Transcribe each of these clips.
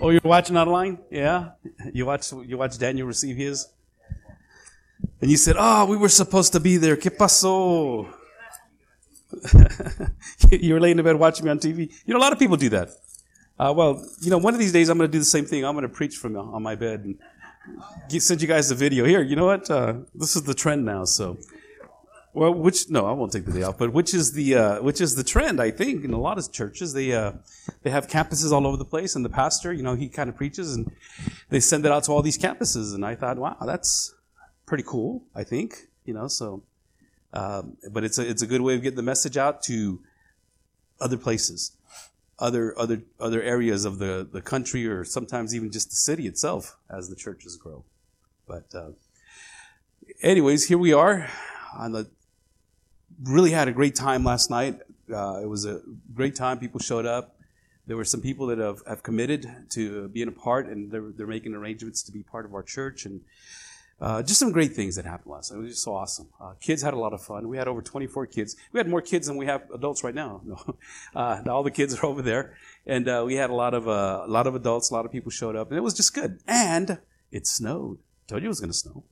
Oh, you're watching online? Yeah? You watch you watch Daniel receive his? And you said, Oh, we were supposed to be there. ¿Qué pasó? you were laying in bed watching me on TV. You know, a lot of people do that. Uh, well, you know, one of these days I'm going to do the same thing. I'm going to preach from on my bed and send you guys the video. Here, you know what? Uh, this is the trend now. So, well, which no, I won't take the day off. But which is the uh, which is the trend? I think in a lot of churches they uh, they have campuses all over the place, and the pastor, you know, he kind of preaches, and they send it out to all these campuses. And I thought, wow, that's pretty cool. I think you know, so. Um, but it's a it's a good way of getting the message out to other places, other other other areas of the the country, or sometimes even just the city itself as the churches grow. But uh, anyways, here we are on the really had a great time last night. Uh, it was a great time. People showed up. There were some people that have, have committed to being a part, and they're, they're making arrangements to be part of our church. And uh, just some great things that happened last night. It was just so awesome. Uh, kids had a lot of fun. We had over 24 kids. We had more kids than we have adults right now. No. Uh, all the kids are over there, and uh, we had a lot of uh, a lot of adults. A lot of people showed up, and it was just good. And it snowed. Told you it was going to snow.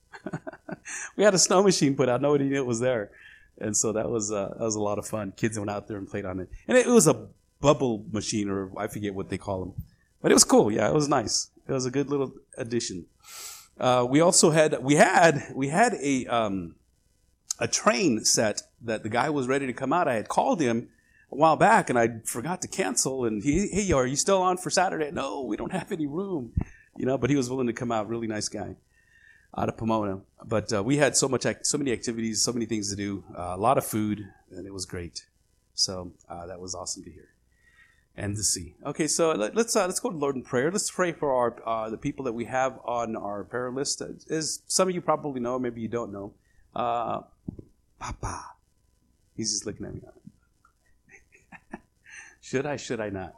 we had a snow machine put out. Nobody knew it was there. And so that was uh, that was a lot of fun. Kids went out there and played on it, and it, was a bubble machine, or I forget what they call them, but it was cool. Yeah, it was nice. It was a good little addition. Uh, we also had we had we had a um, a train set that the guy was ready to come out. I had called him a while back, and I forgot to cancel. And he, hey, are you still on for Saturday? No, we don't have any room. You know, but he was willing to come out. Really nice guy out of Pomona. But uh, we had so much, so many activities, so many things to do, uh, a lot of food, and it was great. So uh, that was awesome to hear and to see. Okay, so let, us uh, let's go to Lord in prayer. Let's pray for our uh, the people that we have on our prayer list. As some of you probably know, maybe you don't know, uh, Papa. He's just looking at me. should I? Should I not?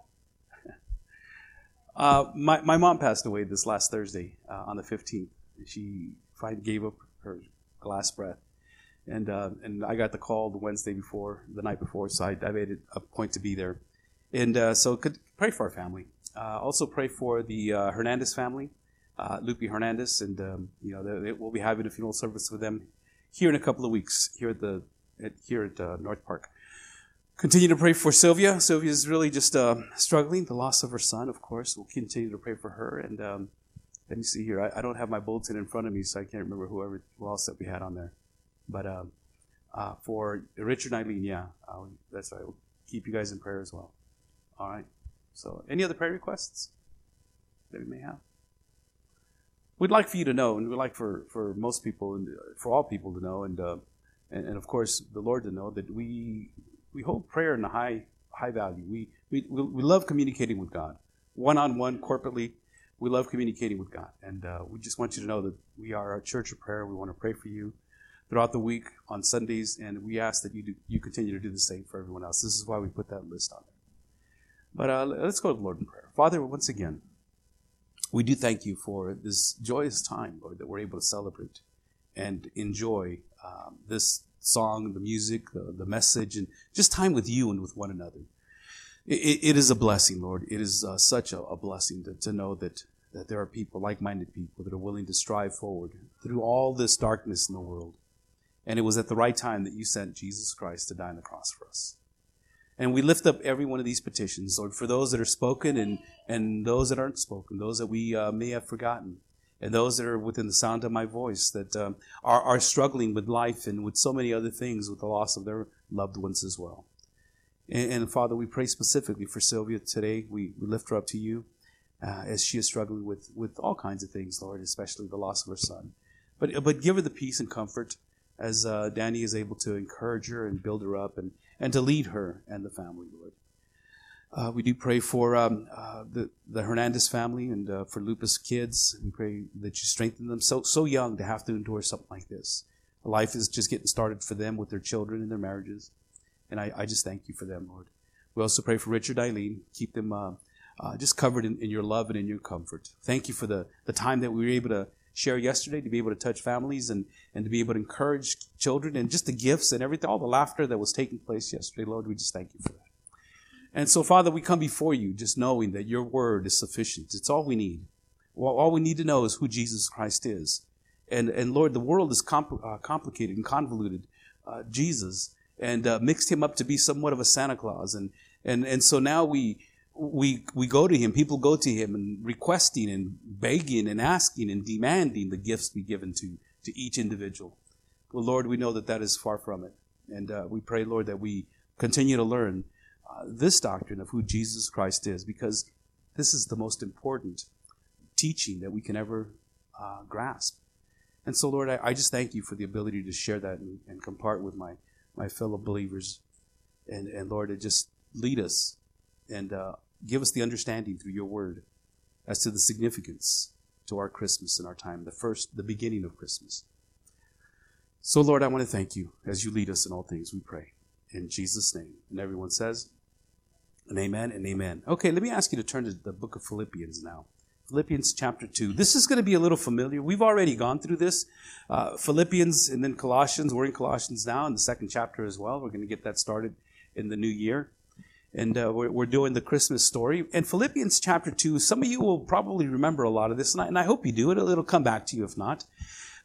my my mom passed away this last Thursday on the fifteenth she finally gave up her last breath. And uh, and I got the call the Wednesday before, the night before, so I, I made it a point to be there. And uh, so could pray for our family. Uh, also pray for the uh, Hernandez family, uh, Lupe Hernandez, and um, you know they, we'll be having a funeral service for them here in a couple of weeks here at the at, here at uh, North Park. Continue to pray for Sylvia. Sylvia is really just struggling, the loss of her son, of course. We'll continue to pray for her and. Um, let me see here. I, I, don't have my bulletin in front of me, so I can't remember whoever who else that we had on there. But um, uh, for Richard and Eileen, yeah, uh, that's right. We'll keep you guys in prayer as well. All right. So, any other prayer requests that we may have? We'd like for you to know, and we'd like for, for most people, and for all people to know, and, uh, and, and of course the Lord to know that we we hold prayer in a high high value. We we we love communicating with God, one on one, corporately we love communicating with God. And uh, we just want you to know that we are a church of prayer. We want to pray for you throughout the week on Sundays, and we ask that you do, you continue to do the same for everyone else. This is why we put that list on there. But uh, let's go to the Lord in prayer. Father, once again, we do thank you for this joyous time, Lord, that we're able to celebrate and enjoy um, this song, the music, the, the message, and just time with you and with one another it, it is a blessing, Lord. It is uh, such a, a blessing to, to know that, that there are people, like minded people, that are willing to strive forward through all this darkness in the world. And it was at the right time that you sent Jesus Christ to die on the cross for us. And we lift up every one of these petitions, Lord, for those that are spoken and, and those that aren't spoken, those that we uh, may have forgotten, and those that are within the sound of my voice that um, are, are struggling with life and with so many other things with the loss of their loved ones as well. And, and, Father, we pray specifically for Sylvia today. We, we lift her up to you uh, as she is struggling with, with all kinds of things, Lord, especially the loss of her son. But, but give her the peace and comfort as uh, Danny is able to encourage her and build her up and, and to lead her and the family, Lord. Uh, we do pray for um, uh, the, the Hernandez family and uh, for Lupe's kids. We pray that you strengthen them so, so young to have to endure something like this. Life is just getting started for them with their children and their marriages. And I, I just thank you for them, Lord. We also pray for Richard Eileen. Keep them uh, uh, just covered in, in, your love and in your comfort. Thank you for the, the time that we were able to share yesterday, to be able to touch families and, and to be able to encourage children and just the gifts and everything, all the laughter that was taking place yesterday, Lord. We just thank you for that. And so, Father, we come before you just knowing that your word is sufficient. It's all we need. Well, all we need to know is who Jesus Christ is. And, and Lord, the world is compl- uh, complicated and convoluted. Uh, Jesus and uh, mixed him up to be somewhat of a Santa Claus. And, and, and so now we, we, we go to him, people go to him and requesting and begging and asking and demanding the gifts be given to, to each individual. Well, Lord, we know that that is far from it. And uh, we pray, Lord, that we continue to learn uh, this doctrine of who Jesus Christ is because this is the most important teaching that we can ever uh, grasp. And so, Lord, I, I, just thank you for the ability to share that and, and compart with my, my fellow believers. And, and Lord, just lead us and uh, give us the understanding through your word as to the significance to our Christmas and our time, the first, the beginning of Christmas. So, Lord, I want to thank you as you lead us in all things, we pray. In Jesus' name. And everyone says, an amen and amen. Okay, let me ask you to turn to the book of Philippians now. Philippians chapter 2. This is going to be a little familiar. We've already gone through this. Uh, Philippians and then Colossians. We're in Colossians now in the second chapter as well. We're going to get that started in the new year. And uh, we're, we're, doing the Christmas story. And Philippians chapter 2, some of you will probably remember a lot of this, and I, and I hope you do. It'll, it'll come back to you if not.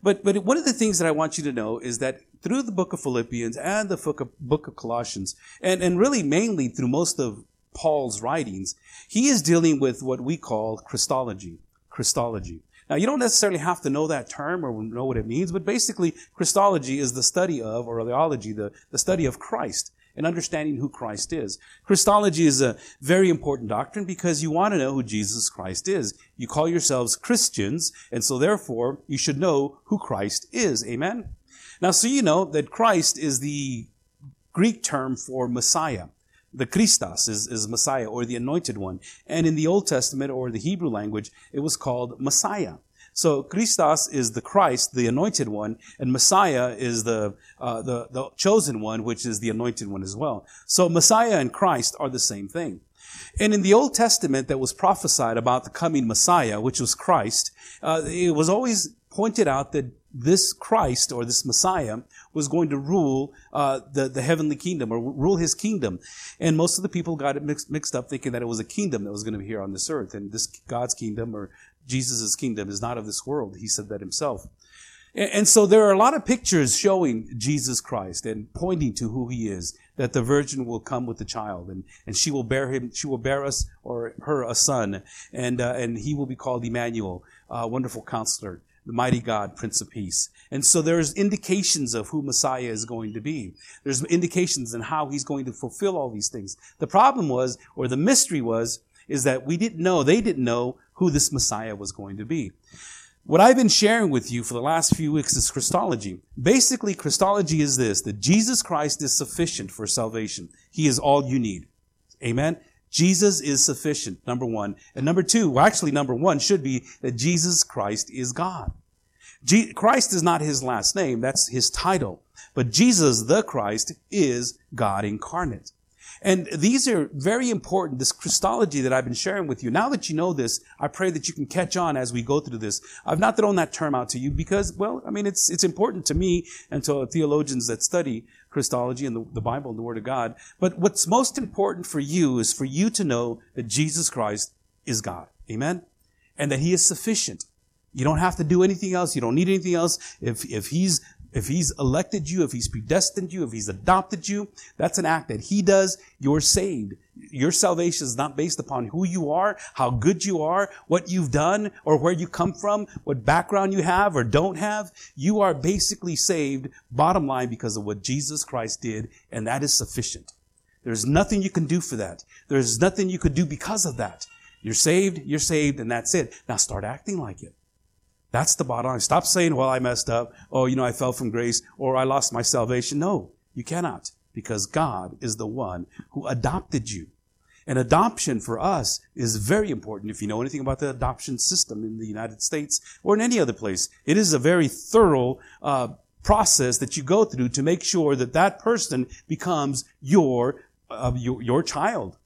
But, but one of the things that I want you to know is that through the book of Philippians and the book of, book of Colossians, and, and really mainly through most of Paul's writings, he is dealing with what we call Christology. Christology. Now, you don't necessarily have to know that term or know what it means, but basically, Christology is the study of, or theology, the, the study of Christ and understanding who Christ is. Christology is a very important doctrine because you want to know who Jesus Christ is. You call yourselves Christians, and so therefore you should know who Christ is. Amen? Now, so you know that Christ is the Greek term for Messiah. The Christos is, is Messiah or the anointed one. And in the Old Testament or the Hebrew language, it was called Messiah. So Christos is the Christ, the anointed one, and Messiah is the, uh, the, the chosen one, which is the anointed one as well. So Messiah and Christ are the same thing. And in the Old Testament that was prophesied about the coming Messiah, which was Christ, uh, it was always pointed out that this Christ or this Messiah was going to rule uh, the the heavenly kingdom or rule his kingdom, and most of the people got it mixed mixed up, thinking that it was a kingdom that was going to be here on this earth, and this God's kingdom or Jesus' kingdom is not of this world. He said that himself. And so there are a lot of pictures showing Jesus Christ and pointing to who he is, that the virgin will come with the child and, and she will bear him, she will bear us or her a son and, uh, and he will be called Emmanuel, uh, wonderful counselor, the mighty God, Prince of Peace. And so there's indications of who Messiah is going to be. There's indications in how he's going to fulfill all these things. The problem was, or the mystery was, is that we didn't know, they didn't know who this Messiah was going to be. What I've been sharing with you for the last few weeks is Christology. Basically, Christology is this, that Jesus Christ is sufficient for salvation. He is all you need. Amen? Jesus is sufficient, number one. And number two, well, actually number one should be that Jesus Christ is God. Je- Christ is not his last name, that's his title. But Jesus, the Christ, is God incarnate. And these are very important, this Christology that I've been sharing with you. Now that you know this, I pray that you can catch on as we go through this. I've not thrown that term out to you because, well, I mean, it's, it's important to me and to theologians that study Christology and the, the Bible and the Word of God. But what's most important for you is for you to know that Jesus Christ is God. Amen? And that He is sufficient. You don't have to do anything else. You don't need anything else. If, if He's if he's elected you, if he's predestined you, if he's adopted you, that's an act that he does. You're saved. Your salvation is not based upon who you are, how good you are, what you've done, or where you come from, what background you have or don't have. You are basically saved, bottom line, because of what Jesus Christ did, and that is sufficient. There's nothing you can do for that. There's nothing you could do because of that. You're saved, you're saved, and that's it. Now start acting like it. That's the bottom line. Stop saying, well, I messed up. Oh, you know, I fell from grace or I lost my salvation. No, you cannot because God is the one who adopted you. And adoption for us is very important. If you know anything about the adoption system in the United States or in any other place, it is a very thorough uh, process that you go through to make sure that that person becomes your uh, your, your child,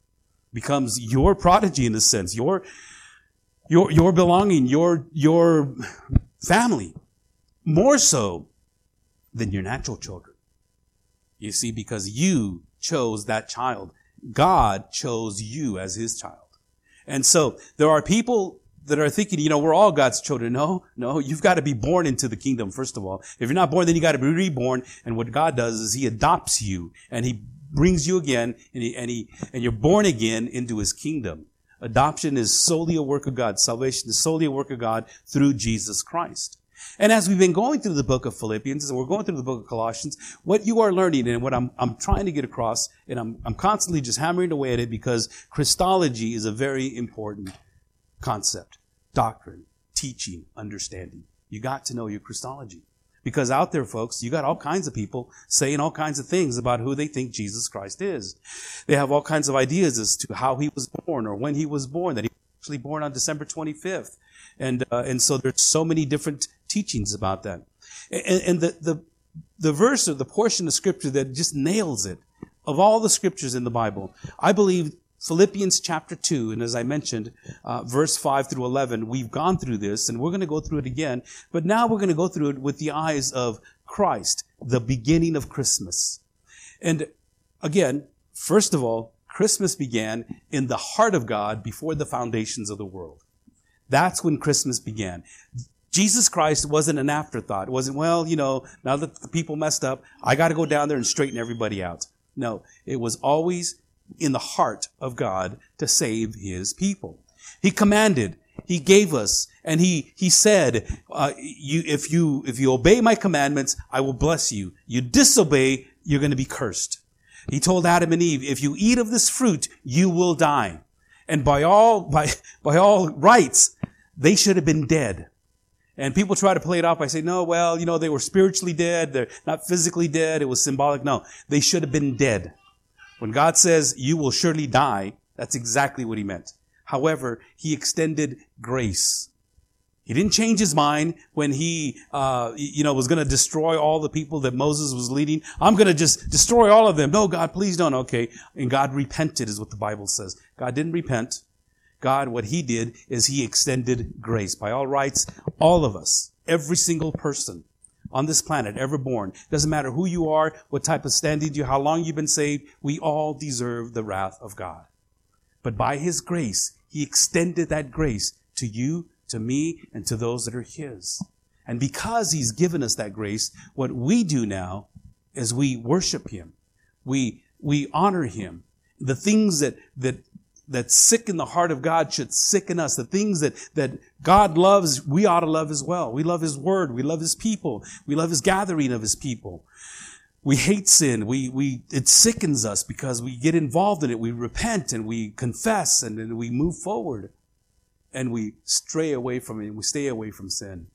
becomes your prodigy in a sense, your your, your belonging, your, your family, more so than your natural children. You see, because you chose that child. God chose you as his child. And so there are people that are thinking, you know, we're all God's children. No, no, you've got to be born into the kingdom, first of all. If you're not born, then you got to be reborn. And what God does is he adopts you and he brings you again and he, and he, and you're born again into his kingdom. Adoption is solely a work of God. Salvation is solely a work of God through Jesus Christ. And as we've been going through the book of Philippians, and we're going through the book of Colossians, what you are learning and what I'm, I'm trying to get across, and I'm, I'm constantly just hammering away at it because Christology is a very important concept, doctrine, teaching, understanding. You got to know your Christology. Because out there, folks, you got all kinds of people saying all kinds of things about who they think Jesus Christ is. They have all kinds of ideas as to how he was born or when he was born, that he was actually born on December 25th. And, uh, and so there's so many different teachings about that. And, and the, the, the verse or the portion of scripture that just nails it, of all the scriptures in the Bible, I believe Philippians chapter 2, and as I mentioned, uh, verse 5 through 11, we've gone through this and we're going to go through it again, but now we're going to go through it with the eyes of Christ, the beginning of Christmas. And again, first of all, Christmas began in the heart of God before the foundations of the world. That's when Christmas began. Jesus Christ wasn't an afterthought. It wasn't, well, you know, now that the people messed up, I got to go down there and straighten everybody out. No, it was always in the heart of God to save his people. He commanded, he gave us, and he, he said, uh, you, if you, if you obey my commandments, I will bless you. You disobey, you're going to be cursed. He told Adam and Eve, if you eat of this fruit, you will die. And by all, by, by all rights, they should have been dead. And people try to play it off by saying, no, well, you know, they were spiritually dead. They're not physically dead. It was symbolic. No, they should have been dead. When God says, you will surely die, that's exactly what he meant. However, he extended grace. He didn't change his mind when he, uh, you know, was going to destroy all the people that Moses was leading. I'm going to just destroy all of them. No, God, please don't. Okay. And God repented is what the Bible says. God didn't repent. God, what He did is He extended grace. By all rights, all of us, every single person on this planet ever born, doesn't matter who you are, what type of standing you, how long you've been saved, we all deserve the wrath of God. But by His grace, He extended that grace to you, to me, and to those that are His. And because He's given us that grace, what we do now is we worship Him. We, we honor Him. The things that, that that sicken the heart of God should sicken us. The things that, that God loves, we ought to love as well. We love His Word. We love His people. We love His gathering of His people. We hate sin. We, we, it sickens us because we get involved in it. We repent and we confess and then we move forward and we stray away from it. We stay away from sin.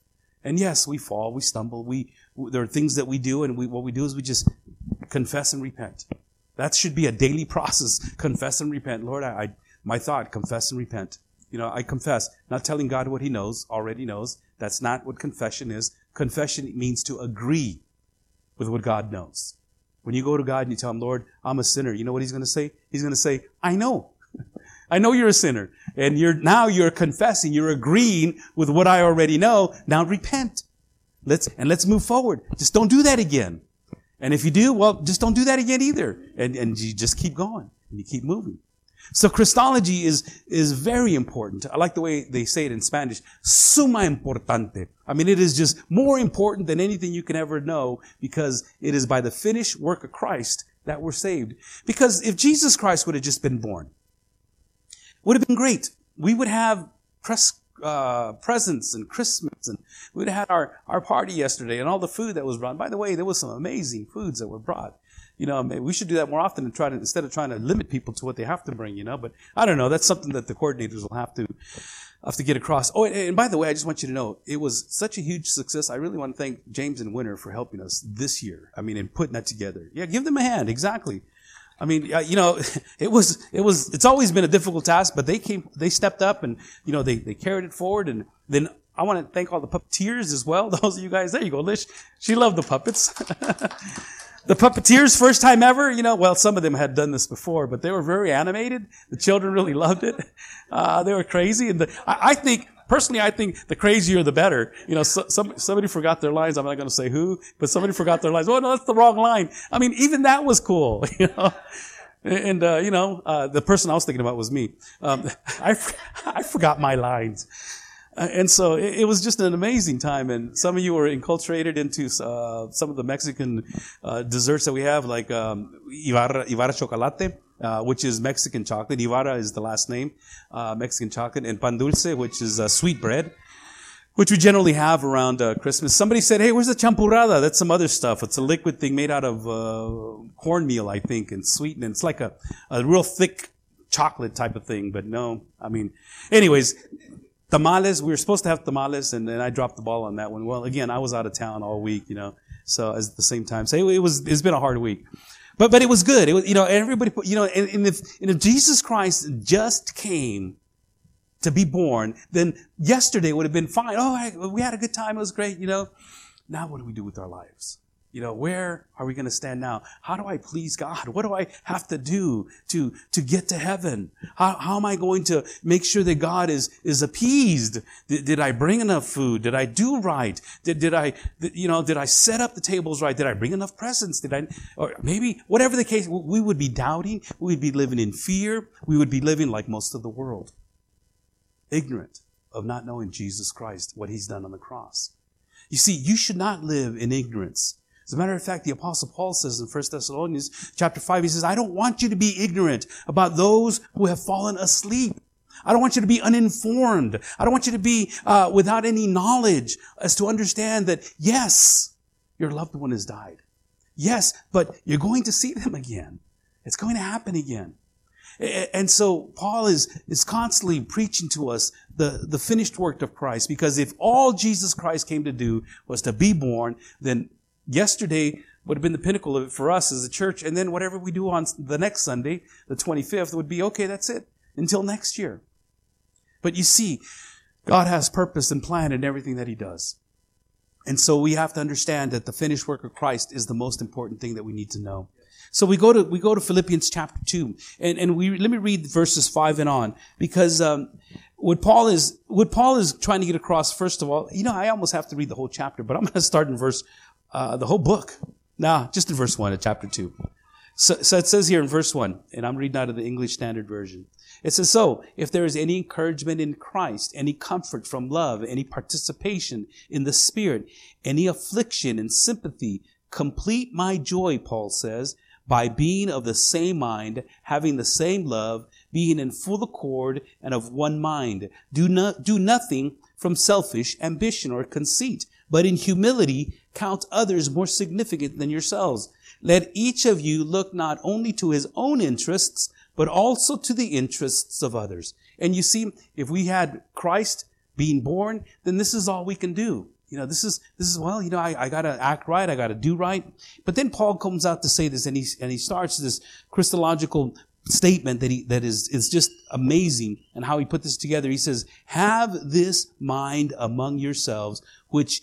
And yes, we fall, we stumble, we, there are things that we do and we, what we do is we just confess and repent. That should be a daily process. Confess and repent. Lord, I, I, my thought, confess and repent. You know, I confess, not telling God what he knows, already knows. That's not what confession is. Confession means to agree with what God knows. When you go to God and you tell him, Lord, I'm a sinner, you know what he's going to say? He's going to say, I know. I know you're a sinner. And you're, now you're confessing, you're agreeing with what I already know. Now repent. Let's, and let's move forward. Just don't do that again. And if you do, well, just don't do that again either. And, and you just keep going and you keep moving. So Christology is, is very important. I like the way they say it in Spanish. Suma importante. I mean, it is just more important than anything you can ever know because it is by the finished work of Christ that we're saved. Because if Jesus Christ would have just been born, would have been great. We would have press uh, presents and Christmas, and we'd had our, our party yesterday and all the food that was brought. By the way, there was some amazing foods that were brought. You know, we should do that more often and try to instead of trying to limit people to what they have to bring. You know, but I don't know. That's something that the coordinators will have to have to get across. Oh, and, and by the way, I just want you to know it was such a huge success. I really want to thank James and Winter for helping us this year. I mean, in putting that together. Yeah, give them a hand. Exactly. I mean, you know, it was, it was, it's always been a difficult task, but they came, they stepped up and, you know, they, they carried it forward. And then I want to thank all the puppeteers as well. Those of you guys, there you go, Lish. She loved the puppets. the puppeteers, first time ever, you know, well, some of them had done this before, but they were very animated. The children really loved it. Uh, they were crazy. And the, I, I think, personally, I think the crazier the better. You know, so, some, somebody forgot their lines. I'm not going to say who, but somebody forgot their lines. Oh no, that's the wrong line. I mean, even that was cool. You know, And, uh, you know, uh, the person I was thinking about was me. Um, I, I forgot my lines. Uh, and so it, was just an amazing time. And some of you were enculturated into uh, some of the Mexican uh, desserts that we have, like um, Ibarra, Ibarra chocolate, uh, which is Mexican chocolate. Ibarra is the last name, Mexican chocolate. And pan dulce, which is sweet bread which we generally have around uh, Christmas. Somebody said, "Hey, where's the champurrada?" That's some other stuff. It's a liquid thing made out of uh, cornmeal, I think, and sweetened. It's like a, a real thick chocolate type of thing. But no, I mean, anyways, tamales. We were supposed to have tamales, and then I dropped the ball on that one. Well, again, I was out of town all week, you know. So at the same time, so it was. It's been a hard week. But, but it was good. It was, you know, everybody, you know, and, and if, and if Jesus Christ just came to be born, then yesterday would have been fine. Oh, we had a good time. It was great, you know. Now what do we do with our lives? You know, where are we going to stand now? How do I please God? What do I have to do to, to get to heaven? How, how am I going to make sure that God is, is appeased? Did, did I bring enough food? Did I do right? Did, did I, you know, did I set up the tables right? Did I bring enough presents? Did I, or maybe whatever the case, we would be doubting. We would be living in fear. We would be living like most of the world ignorant of not knowing Jesus Christ, what he's done on the cross. You see, you should not live in ignorance. As a matter of fact, the apostle Paul says in 1 Thessalonians chapter 5, he says, I don't want you to be ignorant about those who have fallen asleep. I don't want you to be uninformed. I don't want you to be uh, without any knowledge as to understand that, yes, your loved one has died. Yes, but you're going to see them again. It's going to happen again. And so Paul is, is constantly preaching to us the, the finished work of Christ because if all Jesus Christ came to do was to be born, then yesterday would have been the pinnacle of it for us as a church. And then whatever we do on the next Sunday, the 25th, would be okay, that's it until next year. But you see, God has purpose and plan in everything that he does. And so we have to understand that the finished work of Christ is the most important thing that we need to know. So we go to we go to Philippians chapter two, and and we let me read verses five and on because um, what Paul is what Paul is trying to get across. First of all, you know, I almost have to read the whole chapter, but I'm going to start in verse uh, the whole book. Nah, just in verse one of chapter two. So, so it says here in verse one, and I'm reading out of the English Standard Version. It says, So, if there is any encouragement in Christ, any comfort from love, any participation in the Spirit, any affliction and sympathy, complete my joy, Paul says, by being of the same mind, having the same love, being in full accord and of one mind. Do not, do nothing from selfish ambition or conceit, but in humility count others more significant than yourselves. Let each of you look not only to his own interests, but also to the interests of others. And you see, if we had Christ being born, then this is all we can do. You know, this is, this is, well, you know, I, I gotta act right, I gotta do right. But then Paul comes out to say this and he, and he starts this Christological statement that he, that is, is just amazing and how he put this together. He says, have this mind among yourselves, which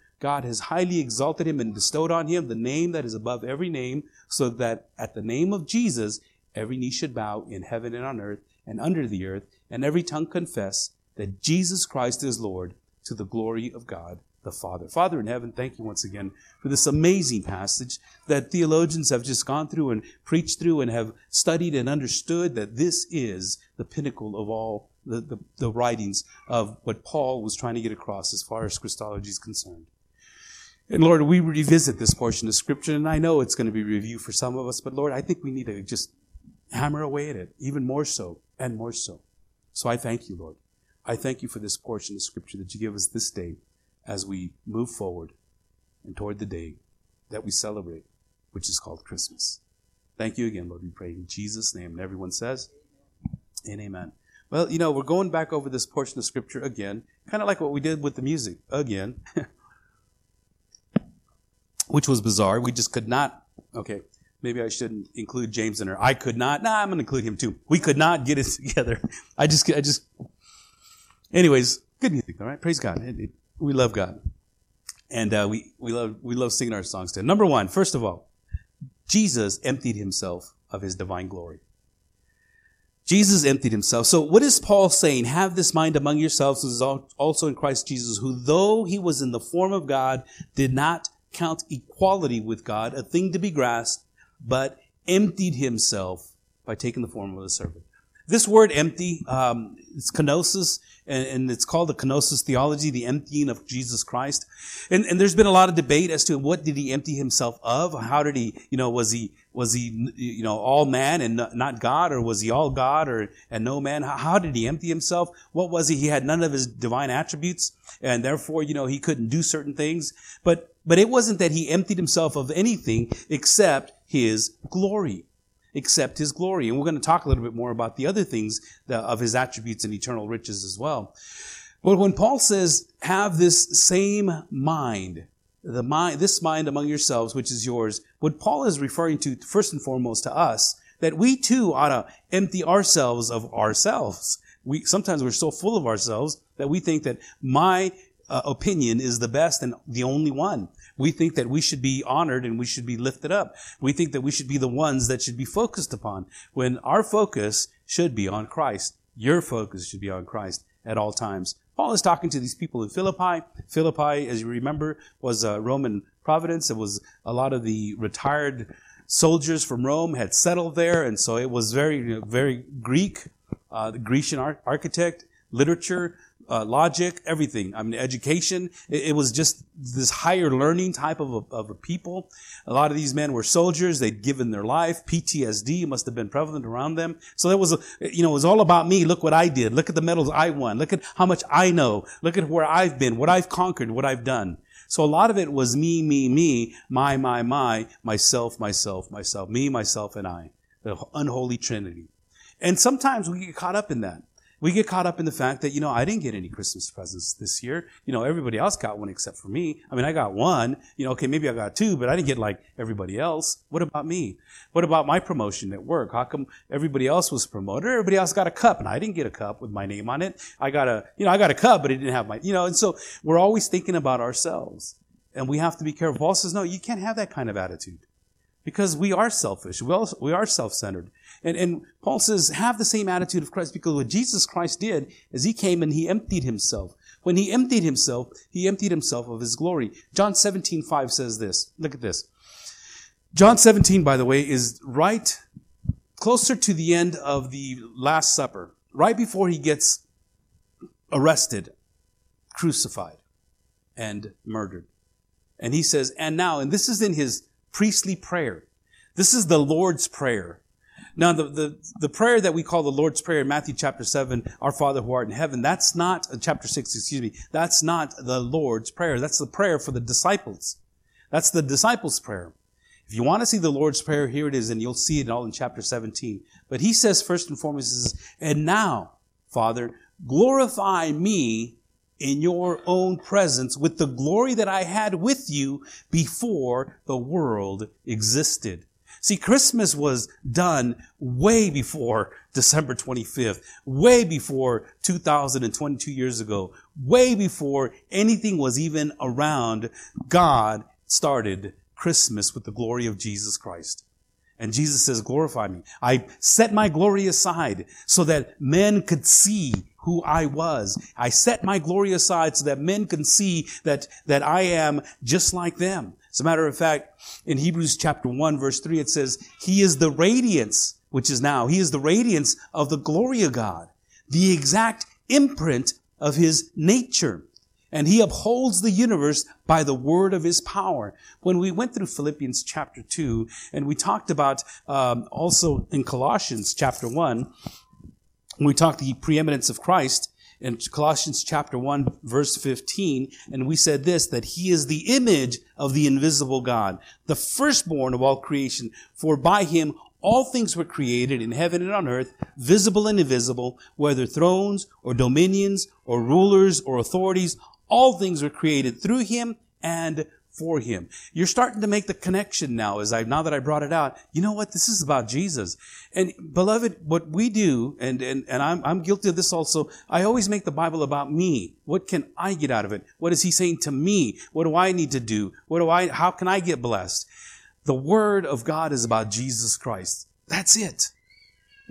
God has highly exalted him and bestowed on him the name that is above every name, so that at the name of Jesus, every knee should bow in heaven and on earth and under the earth, and every tongue confess that Jesus Christ is Lord to the glory of God the Father. Father in heaven, thank you once again for this amazing passage that theologians have just gone through and preached through and have studied and understood that this is the pinnacle of all the, the, the writings of what Paul was trying to get across as far as Christology is concerned. And Lord, we revisit this portion of Scripture, and I know it's going to be review for some of us, but Lord, I think we need to just hammer away at it, even more so and more so. So I thank you, Lord. I thank you for this portion of Scripture that you give us this day as we move forward and toward the day that we celebrate, which is called Christmas. Thank you again, Lord. We pray in Jesus' name. And everyone says, and amen. Well, you know, we're going back over this portion of Scripture again, kind of like what we did with the music again, which was bizarre. We just could not, okay, maybe I shouldn't include James in her. I could not, nah, I'm to include him too. We could not get it together. I just, I just, Anyways, good music, all right? Praise God. It- it- we love God. And uh, we, we, love, we love singing our songs to. Number one, first of all, Jesus emptied himself of his divine glory. Jesus emptied himself. So what is Paul saying? Have this mind among yourselves, which is also in Christ Jesus, who though he was in the form of God, did not count equality with God a thing to be grasped, but emptied himself by taking the form of a servant. This word empty, um, it's kenosis, and, and it's called the kenosis theology, the emptying of Jesus Christ. And, and there's been a lot of debate as to what did he empty himself of? How did he, you know, was he, was he, you know, all man and not- God, or was he all God or, and no man? How, how did he empty himself? What was he? He had none of his divine attributes, and therefore, you know, he couldn't do certain things. But, but it wasn't that he emptied himself of anything except his glory except his glory. And we're going to talk a little bit more about the other things of his attributes and eternal riches as well. But when Paul says, have this same mind, the mind, this mind among yourselves, which is yours, what Paul is referring to first and foremost to us, that we too ought to empty ourselves of ourselves. We, sometimes we're so full of ourselves that we think that my uh, opinion is the best and the only one. We think that we should be honored and we should be lifted up. We think that we should be the ones that should be focused upon when our focus should be on Christ. Your focus should be on Christ at all times. Paul is talking to these people in Philippi. Philippi, as you remember, was a Roman providence. It was a lot of the retired soldiers from Rome had settled there, and so it was very, very Greek, uh, the Grecian ar- architect, literature, uh, logic, everything. I mean, education. It, it was just this higher learning type of a, of a people. A lot of these men were soldiers. They'd given their life. PTSD must have been prevalent around them. So that was, a, you know, it was all about me. Look what I did. Look at the medals I won. Look at how much I know. Look at where I've been, what I've conquered, what I've done. So a lot of it was me, me, me, my, my, my, myself, myself, myself, me, myself, and I. The unholy trinity. And sometimes we get caught up in that. We get caught up in the fact that, you know, I didn't get any Christmas presents this year. You know, everybody else got one except for me. I mean, I got one. You know, okay, maybe I got two, but I didn't get like everybody else. What about me? What about my promotion at work? How come everybody else was promoted? Everybody else got a cup and I didn't get a cup with my name on it. I got a, you know, I got a cup, but it didn't have my, you know, and so we're always thinking about ourselves and we have to be careful. Paul says, no, you can't have that kind of attitude because we are selfish. We, also, we are self-centered. And, and Paul says, have the same attitude of Christ because what Jesus Christ did is he came and he emptied himself. When he emptied himself, he emptied himself of his glory. John 17, 5 says this. Look at this. John 17, by the way, is right closer to the end of the Last Supper, right before he gets arrested, crucified, and murdered. And he says, and now, and this is in his priestly prayer. This is the Lord's Prayer. Now, the, the, the prayer that we call the Lord's Prayer in Matthew chapter 7, Our Father who art in heaven, that's not, uh, chapter 6, excuse me, that's not the Lord's Prayer. That's the prayer for the disciples. That's the disciples' prayer. If you want to see the Lord's Prayer, here it is, and you'll see it all in chapter 17. But he says, first and foremost, he says, and now, Father, glorify me in your own presence with the glory that I had with you before the world existed. See, Christmas was done way before December 25th, way before 2022 years ago, way before anything was even around. God started Christmas with the glory of Jesus Christ. And Jesus says, glorify me. I set my glory aside so that men could see who I was. I set my glory aside so that men can see that, that I am just like them. As a matter of fact, in Hebrews chapter 1 verse 3, it says, He is the radiance, which is now, He is the radiance of the glory of God, the exact imprint of His nature. And He upholds the universe by the word of His power. When we went through Philippians chapter 2, and we talked about um, also in Colossians chapter 1, when we talked the preeminence of Christ, in Colossians chapter 1 verse 15, and we said this, that he is the image of the invisible God, the firstborn of all creation, for by him all things were created in heaven and on earth, visible and invisible, whether thrones or dominions or rulers or authorities, all things were created through him and for him. You're starting to make the connection now as I, now that I brought it out. You know what? This is about Jesus. And beloved, what we do, and, and, and I'm, I'm guilty of this also, I always make the Bible about me. What can I get out of it? What is he saying to me? What do I need to do? What do I, how can I get blessed? The Word of God is about Jesus Christ. That's it.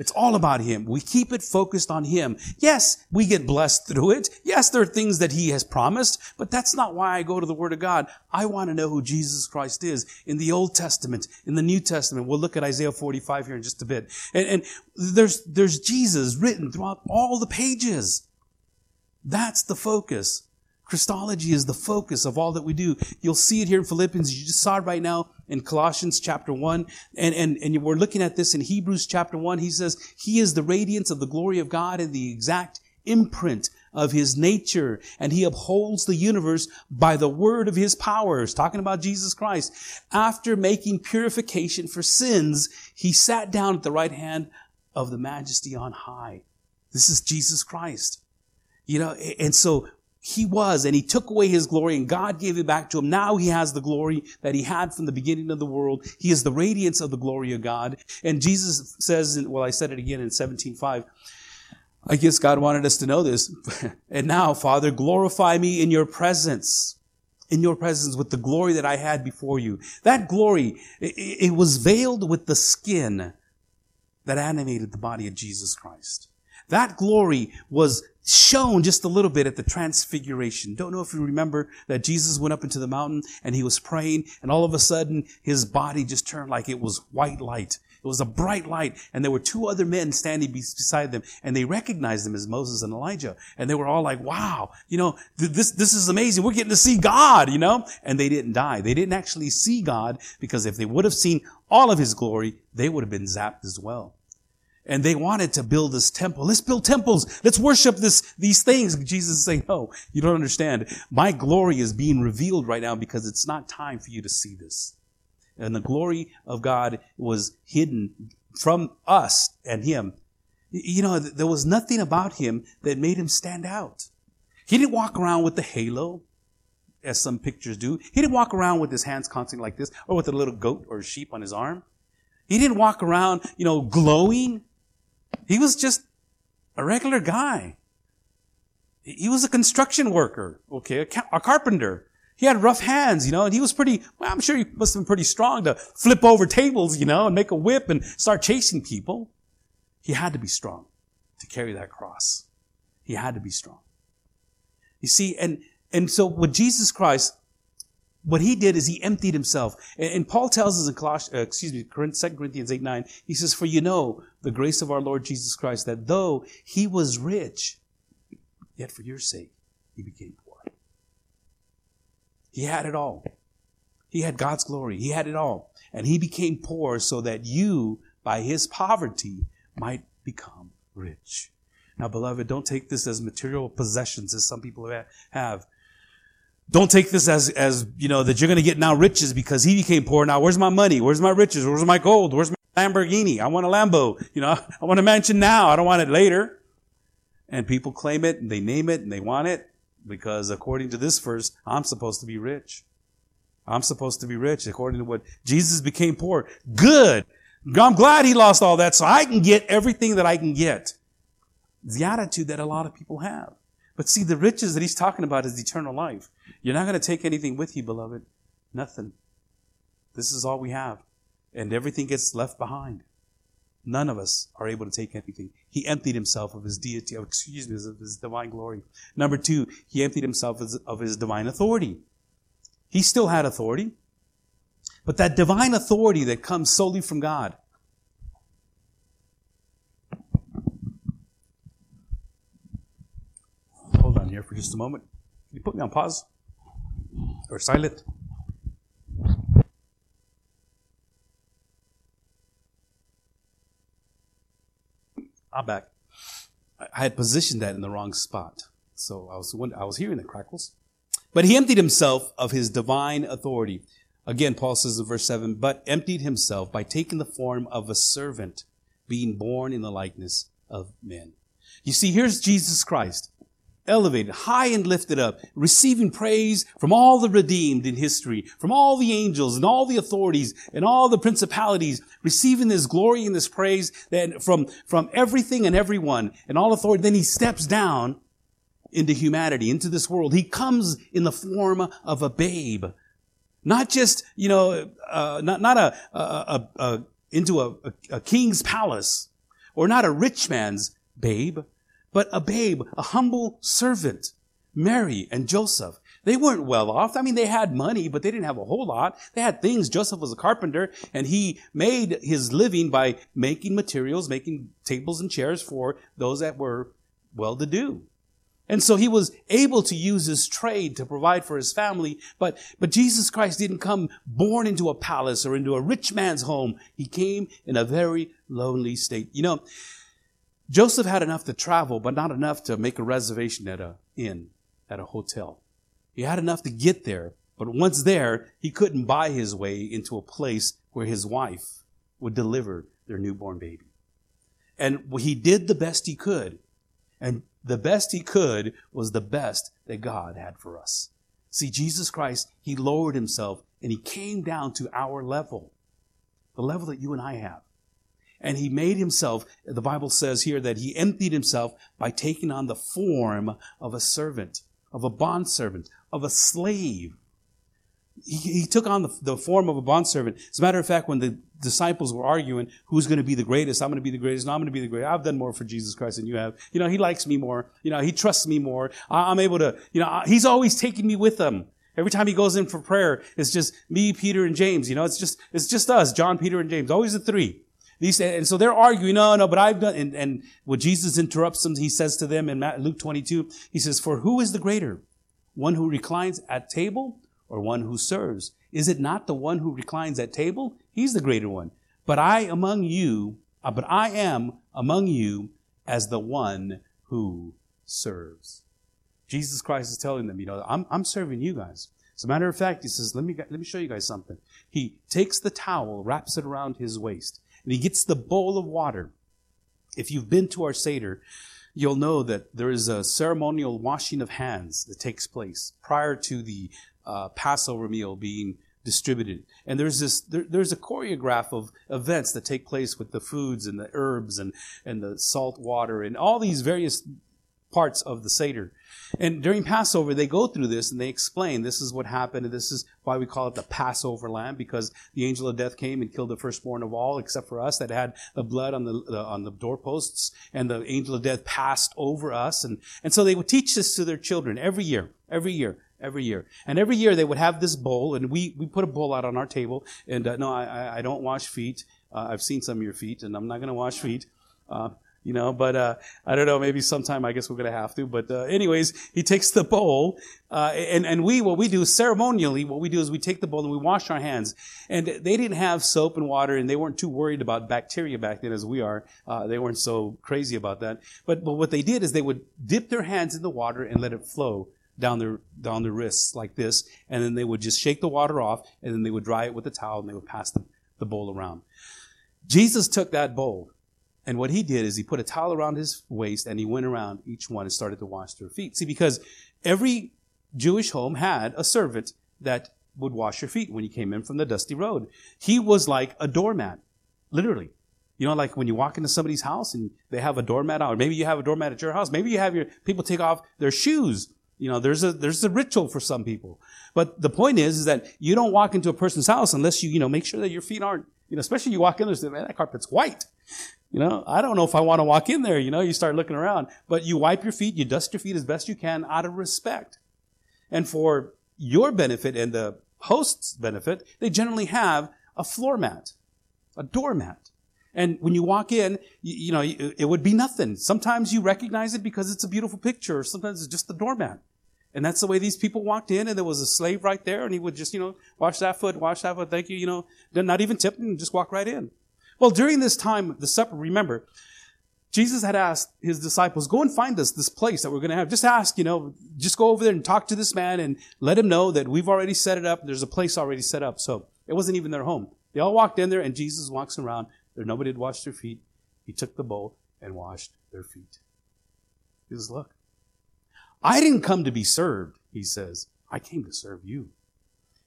It's all about Him. We keep it focused on Him. Yes, we get blessed through it. Yes, there are things that He has promised, but that's not why I go to the Word of God. I want to know who Jesus Christ is in the Old Testament, in the New Testament. We'll look at Isaiah 45 here in just a bit. And, and there's, there's Jesus written throughout all the pages. That's the focus. Christology is the focus of all that we do. You'll see it here in Philippians. You just saw it right now in Colossians chapter 1. And, and, and we're looking at this in Hebrews chapter 1. He says, He is the radiance of the glory of God and the exact imprint of His nature. And He upholds the universe by the word of His powers. Talking about Jesus Christ. After making purification for sins, He sat down at the right hand of the majesty on high. This is Jesus Christ. You know, and so he was, and he took away his glory, and God gave it back to him. Now he has the glory that he had from the beginning of the world. He is the radiance of the glory of God. And Jesus says, well, I said it again in 17.5, I guess God wanted us to know this. and now, Father, glorify me in your presence. In your presence with the glory that I had before you. That glory, it, it was veiled with the skin that animated the body of Jesus Christ. That glory was shown just a little bit at the transfiguration. Don't know if you remember that Jesus went up into the mountain and he was praying and all of a sudden his body just turned like it was white light. It was a bright light and there were two other men standing beside them and they recognized them as Moses and Elijah. And they were all like, wow, you know, this, this is amazing. We're getting to see God, you know? And they didn't die. They didn't actually see God because if they would have seen all of his glory, they would have been zapped as well and they wanted to build this temple. Let's build temples. Let's worship this, these things. Jesus is saying, no, you don't understand. My glory is being revealed right now because it's not time for you to see this. And the glory of God was hidden from us and him. You know, there was nothing about him that made him stand out. He didn't walk around with the halo, as some pictures do. He didn't walk around with his hands constantly like this, or with a little goat or sheep on his arm. He didn't walk around, you know, glowing. He was just a regular guy. He was a construction worker, okay, a, a carpenter. He had rough hands, you know, and he was pretty, well, I'm sure he must have been pretty strong to flip over tables, you know, and make a whip and start chasing people. He had to be strong to carry that cross. He had to be strong. You see, and, and so with Jesus Christ, what he did is he emptied himself. And, Paul tells us in Colossians, uh, excuse me, 2 Corinthians 8, 9, he says, For you know the grace of our Lord Jesus Christ, that though he was rich, yet for your sake he became poor. He had it all. He had God's glory. He had it all. And he became poor so that you, by his poverty, might become rich. Now, beloved, don't take this as material possessions as some people have. Don't take this as, as, you know, that you're going to get now riches because he became poor. Now, where's my money? Where's my riches? Where's my gold? Where's my Lamborghini? I want a Lambo. You know, I want a mansion now. I don't want it later. And people claim it and they name it and they want it because according to this verse, I'm supposed to be rich. I'm supposed to be rich according to what Jesus became poor. Good. I'm glad he lost all that so I can get everything that I can get. The attitude that a lot of people have. But see, the riches that he's talking about is eternal life. You're not going to take anything with you, beloved. Nothing. This is all we have. And everything gets left behind. None of us are able to take anything. He emptied himself of his deity, of, excuse me, of his divine glory. Number two, he emptied himself of his divine authority. He still had authority, but that divine authority that comes solely from God here for just a moment? Can you put me on pause or silent? I'm back. I had positioned that in the wrong spot. So I was, I was hearing the crackles. But he emptied himself of his divine authority. Again, Paul says in verse 7, but emptied himself by taking the form of a servant, being born in the likeness of men. You see, here's Jesus Christ elevated, high and lifted up, receiving praise from all the redeemed in history, from all the angels and all the authorities and all the principalities, receiving this glory and this praise that from, from everything and everyone and all authority. Then he steps down into humanity, into this world. He comes in the form of a babe. Not just, you know, uh, not, not a, a, a, a into a, a king's palace or not a rich man's babe, but a babe, a humble servant. Mary and Joseph. They weren't well off. I mean, they had money, but they didn't have a whole lot. They had things. Joseph was a carpenter and he made his living by making materials, making tables and chairs for those that were well to do. And so he was able to use his trade to provide for his family. But, but Jesus Christ didn't come born into a palace or into a rich man's home. He came in a very lonely state. You know, Joseph had enough to travel, but not enough to make a reservation at a inn, at a hotel. He had enough to get there, but once there, he couldn't buy his way into a place where his wife would deliver their newborn baby. And he did the best he could. And the best he could was the best that God had for us. See, Jesus Christ, he lowered himself and he came down to our level, the level that you and I have. And he made himself, the Bible says here that he emptied himself by taking on the form of a servant, of a bondservant, of a slave. He, he took on the, the form of a bondservant. As a matter of fact, when the disciples were arguing who's going to be the greatest. I'm going to be the greatest. No, I'm going to be the greatest. I've done more for Jesus Christ than you have. You know, he likes me more. You know, he trusts me more. I'm able to, you know, he's always taking me with him. Every time he goes in for prayer, it's just me, Peter, and James. You know, it's just, it's just us, John, Peter, and James. Always the three. These, and so they're arguing, no, no, but I've done, and, and when Jesus interrupts them, he says to them in Luke 22, he says, for who is the greater? One who reclines at table or one who serves? Is it not the one who reclines at table? He's the greater one. But I among you, uh, but I am among you as the one who serves. Jesus Christ is telling them, you know, I'm, I'm serving you guys. As a matter of fact, he says, let me, let me show you guys something. He takes the towel, wraps it around his waist, and he gets the bowl of water. If you've been to our Seder, you'll know that there is a ceremonial washing of hands that takes place prior to the uh, Passover meal being distributed. And there's this, there, there's a choreograph of events that take place with the foods and the herbs and, and the salt water and all these various parts of the Seder. And during Passover, they go through this and they explain this is what happened, and this is why we call it the Passover lamb, because the angel of death came and killed the firstborn of all, except for us that had the blood on the, the on the doorposts, and the angel of death passed over us, and and so they would teach this to their children every year, every year every year. And every year they would have this bowl, and we, we put a bowl out on our table. And uh, no, I, I don't wash feet. Uh, I've seen some of your feet, and I'm not going to wash feet. Uh, you know, but uh, I don't know. Maybe sometime I guess we're to have to. But uh, anyways, he takes the bowl, uh, and and we what we do ceremonially, what we do is we take the bowl and we wash our hands. And they didn't have soap and water, and they weren't too worried about bacteria back then as we are. they weren't so crazy about that. But but what they did is they would dip their hands in the water and let it flow down their down their wrists like this, and then they would just shake the water off, and then they would dry it with a towel, and they would pass the, the bowl around. Jesus took that bowl, and what he did is he put a towel around his waist, and he went around each one and started to wash their feet. See, because every Jewish home had a servant that would wash your feet when you came in from the dusty road. He was like a doormat, literally. You know, like when you walk into somebody's house and they have a doormat out, or maybe you have a doormat at your house. Maybe you have your people take off their shoes you know, there's a, there's a ritual for some people. But the point is, is that you don't walk into a person's house unless you, you know, make sure that your feet aren't, you know, especially you walk in there and say, man, that carpet's white. You know, I don't know if I want to walk in there. You know, you start looking around, but you wipe your feet, you dust your feet as best you can out of respect. And for your benefit and the host's benefit, they generally have a floor mat, a doormat. And when you walk in, you, you, know, it would be nothing. Sometimes you recognize it because it's a beautiful picture, or sometimes it's just the doormat. And that's the way these people walked in, and there was a slave right there, and he would just, you know, wash that foot, wash that foot, thank you, you know, not even tip and just walk right in. Well, during this time, the supper, remember, Jesus had asked his disciples, go and find us this place that we're going to have. Just ask, you know, just go over there and talk to this man and let him know that we've already set it up. There's a place already set up. So it wasn't even their home. They all walked in there and Jesus walks around. There nobody had washed their feet. He took the bowl and washed their feet. He says, look, I didn't come to be served, he says. I came to serve you.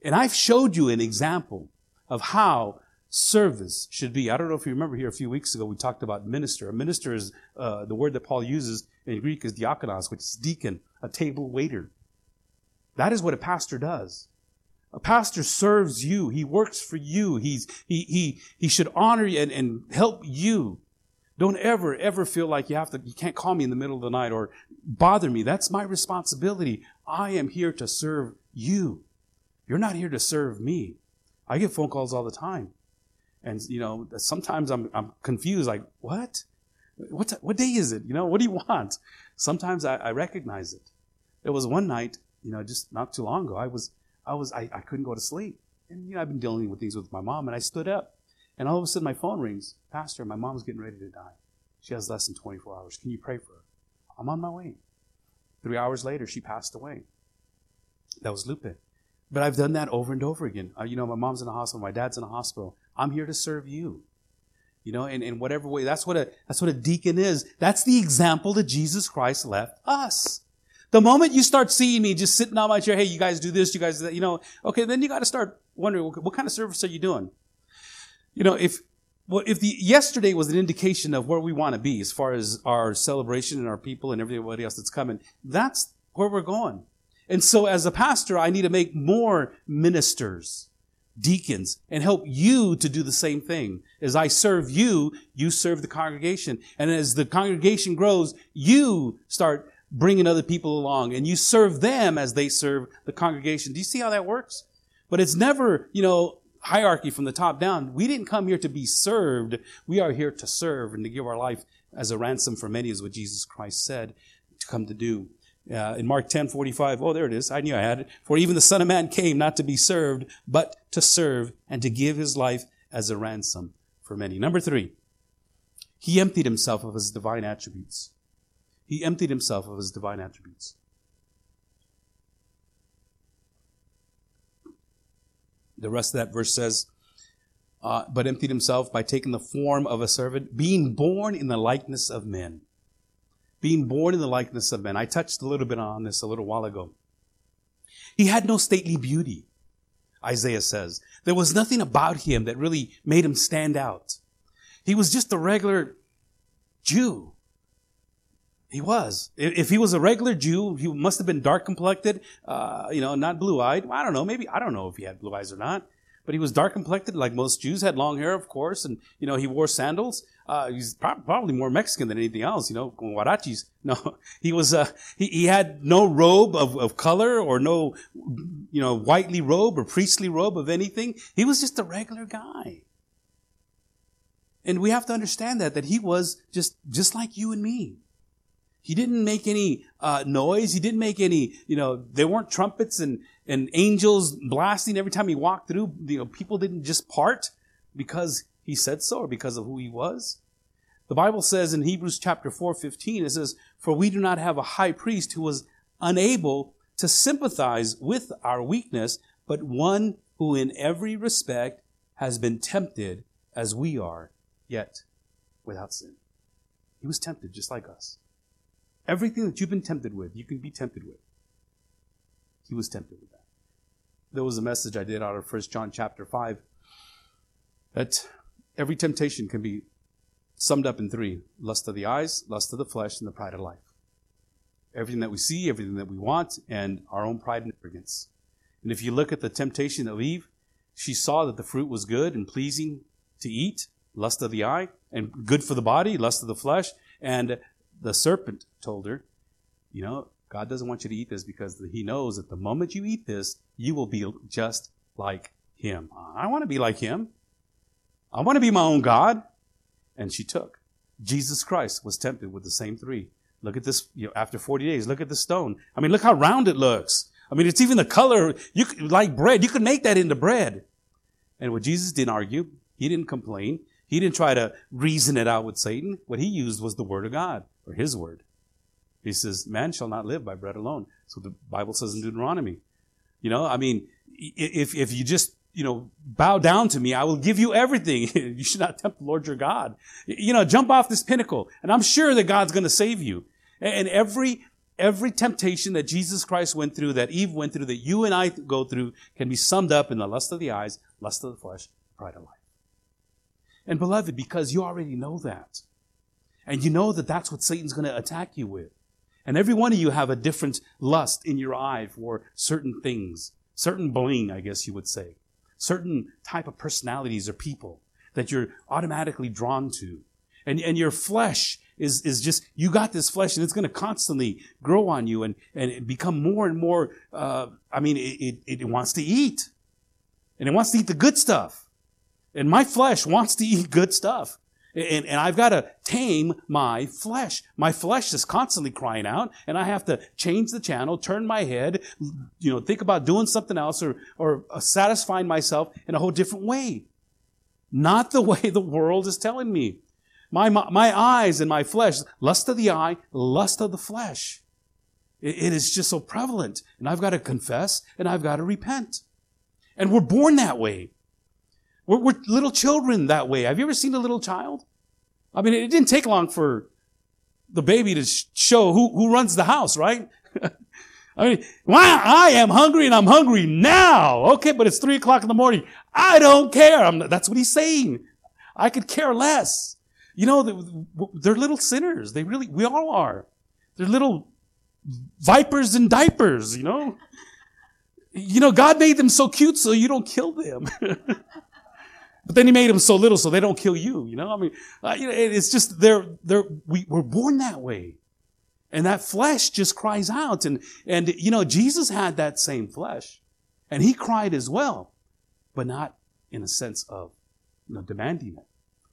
And I've showed you an example of how service should be. I don't know if you remember here a few weeks ago, we talked about minister. A minister is uh, the word that Paul uses in Greek is diakonos, which is deacon, a table waiter. That is what a pastor does. A pastor serves you. He works for you. He's, he, he, he should honor you and, and help you. Don't ever, ever feel like you have to, you can't call me in the middle of the night or bother me. That's my responsibility. I am here to serve you. You're not here to serve me. I get phone calls all the time. And, you know, sometimes I'm, I'm confused, like, what? What, what day is it? You know, what do you want? Sometimes I, I recognize it. There was one night, you know, just not too long ago, I was, I was, I, I couldn't go to sleep. And, you know, I've been dealing with things with my mom, and I stood up. And all of a sudden, my phone rings. Pastor, my mom's getting ready to die. She has less than 24 hours. Can you pray for her? I'm on my way. Three hours later, she passed away. That was Lupe. But I've done that over and over again. Uh, you know, my mom's in a hospital, my dad's in a hospital. I'm here to serve you. You know, in, in whatever way. That's what a that's what a deacon is. That's the example that Jesus Christ left us. The moment you start seeing me just sitting on my chair, hey, you guys do this, you guys do that, you know, okay, then you got to start wondering what kind of service are you doing? You know, if well, if the yesterday was an indication of where we want to be as far as our celebration and our people and everybody else that's coming, that's where we're going. And so as a pastor, I need to make more ministers, deacons, and help you to do the same thing. As I serve you, you serve the congregation. And as the congregation grows, you start bringing other people along and you serve them as they serve the congregation. Do you see how that works? But it's never, you know, hierarchy from the top down. We didn't come here to be served. We are here to serve and to give our life as a ransom for many is what Jesus Christ said to come to do. Uh, in Mark 10, 45, oh, there it is. I knew I had it. For even the Son of Man came not to be served, but to serve and to give his life as a ransom for many. Number three, he emptied himself of his divine attributes. He emptied himself of his divine attributes. The rest of that verse says, uh, but emptied himself by taking the form of a servant, being born in the likeness of men. Being born in the likeness of men. I touched a little bit on this a little while ago. He had no stately beauty, Isaiah says. There was nothing about him that really made him stand out. He was just a regular Jew. He was. If he was a regular Jew, he must have been dark complected, uh, you know, not blue eyed. I don't know. Maybe, I don't know if he had blue eyes or not. But he was dark complected, like most Jews, had long hair, of course, and, you know, he wore sandals. Uh, he's pro- probably more Mexican than anything else, you know, huarachis. No, he was, uh, he, he had no robe of, of color or no, you know, whitely robe or priestly robe of anything. He was just a regular guy. And we have to understand that, that he was just, just like you and me. He didn't make any uh, noise. He didn't make any, you know, there weren't trumpets and, and angels blasting every time he walked through. You know, people didn't just part because he said so or because of who he was. The Bible says in Hebrews chapter 4:15 it says, For we do not have a high priest who was unable to sympathize with our weakness, but one who in every respect has been tempted as we are, yet without sin. He was tempted just like us. Everything that you've been tempted with, you can be tempted with. He was tempted with that. There was a message I did out of 1 John chapter 5 that every temptation can be summed up in three lust of the eyes, lust of the flesh, and the pride of life. Everything that we see, everything that we want, and our own pride and arrogance. And if you look at the temptation of Eve, she saw that the fruit was good and pleasing to eat, lust of the eye, and good for the body, lust of the flesh, and the serpent told her, you know, God doesn't want you to eat this because he knows that the moment you eat this, you will be just like him. I want to be like him. I want to be my own God. And she took. Jesus Christ was tempted with the same three. Look at this, you know, after 40 days, look at the stone. I mean, look how round it looks. I mean, it's even the color. You could, like bread. You could make that into bread. And what Jesus didn't argue, he didn't complain. He didn't try to reason it out with Satan. What he used was the word of God or his word. He says, man shall not live by bread alone. So the Bible says in Deuteronomy. You know, I mean, if, if you just, you know, bow down to me, I will give you everything. you should not tempt the Lord your God. You know, jump off this pinnacle. And I'm sure that God's going to save you. And every every temptation that Jesus Christ went through, that Eve went through, that you and I go through, can be summed up in the lust of the eyes, lust of the flesh, pride of life. And beloved, because you already know that, and you know that that's what Satan's going to attack you with, and every one of you have a different lust in your eye for certain things, certain bling, I guess you would say, certain type of personalities or people that you're automatically drawn to. And, and your flesh is, is just, you got this flesh and it's going to constantly grow on you and, and become more and more, uh, I mean, it, it, it wants to eat. And it wants to eat the good stuff. And my flesh wants to eat good stuff. And, and I've got to tame my flesh. My flesh is constantly crying out, and I have to change the channel, turn my head, you know, think about doing something else or, or uh, satisfying myself in a whole different way. Not the way the world is telling me. My, my, my eyes and my flesh, lust of the eye, lust of the flesh. It, it is just so prevalent. And I've got to confess and I've got to repent. And we're born that way. We're, we're little children that way. Have you ever seen a little child? I mean, it didn't take long for the baby to show who, who runs the house, right? I mean, wow, I am hungry and I'm hungry now. Okay, but it's three o'clock in the morning. I don't care. I'm, that's what he's saying. I could care less. You know, they're little sinners. They really, we all are. They're little vipers in diapers, you know? You know, God made them so cute so you don't kill them. but then he made them so little so they don't kill you, you know? I mean, uh, you know, it's just, they're, they're, we, we're born that way. And that flesh just cries out. And, and, you know, Jesus had that same flesh. And he cried as well, but not in a sense of, you know, demanding it.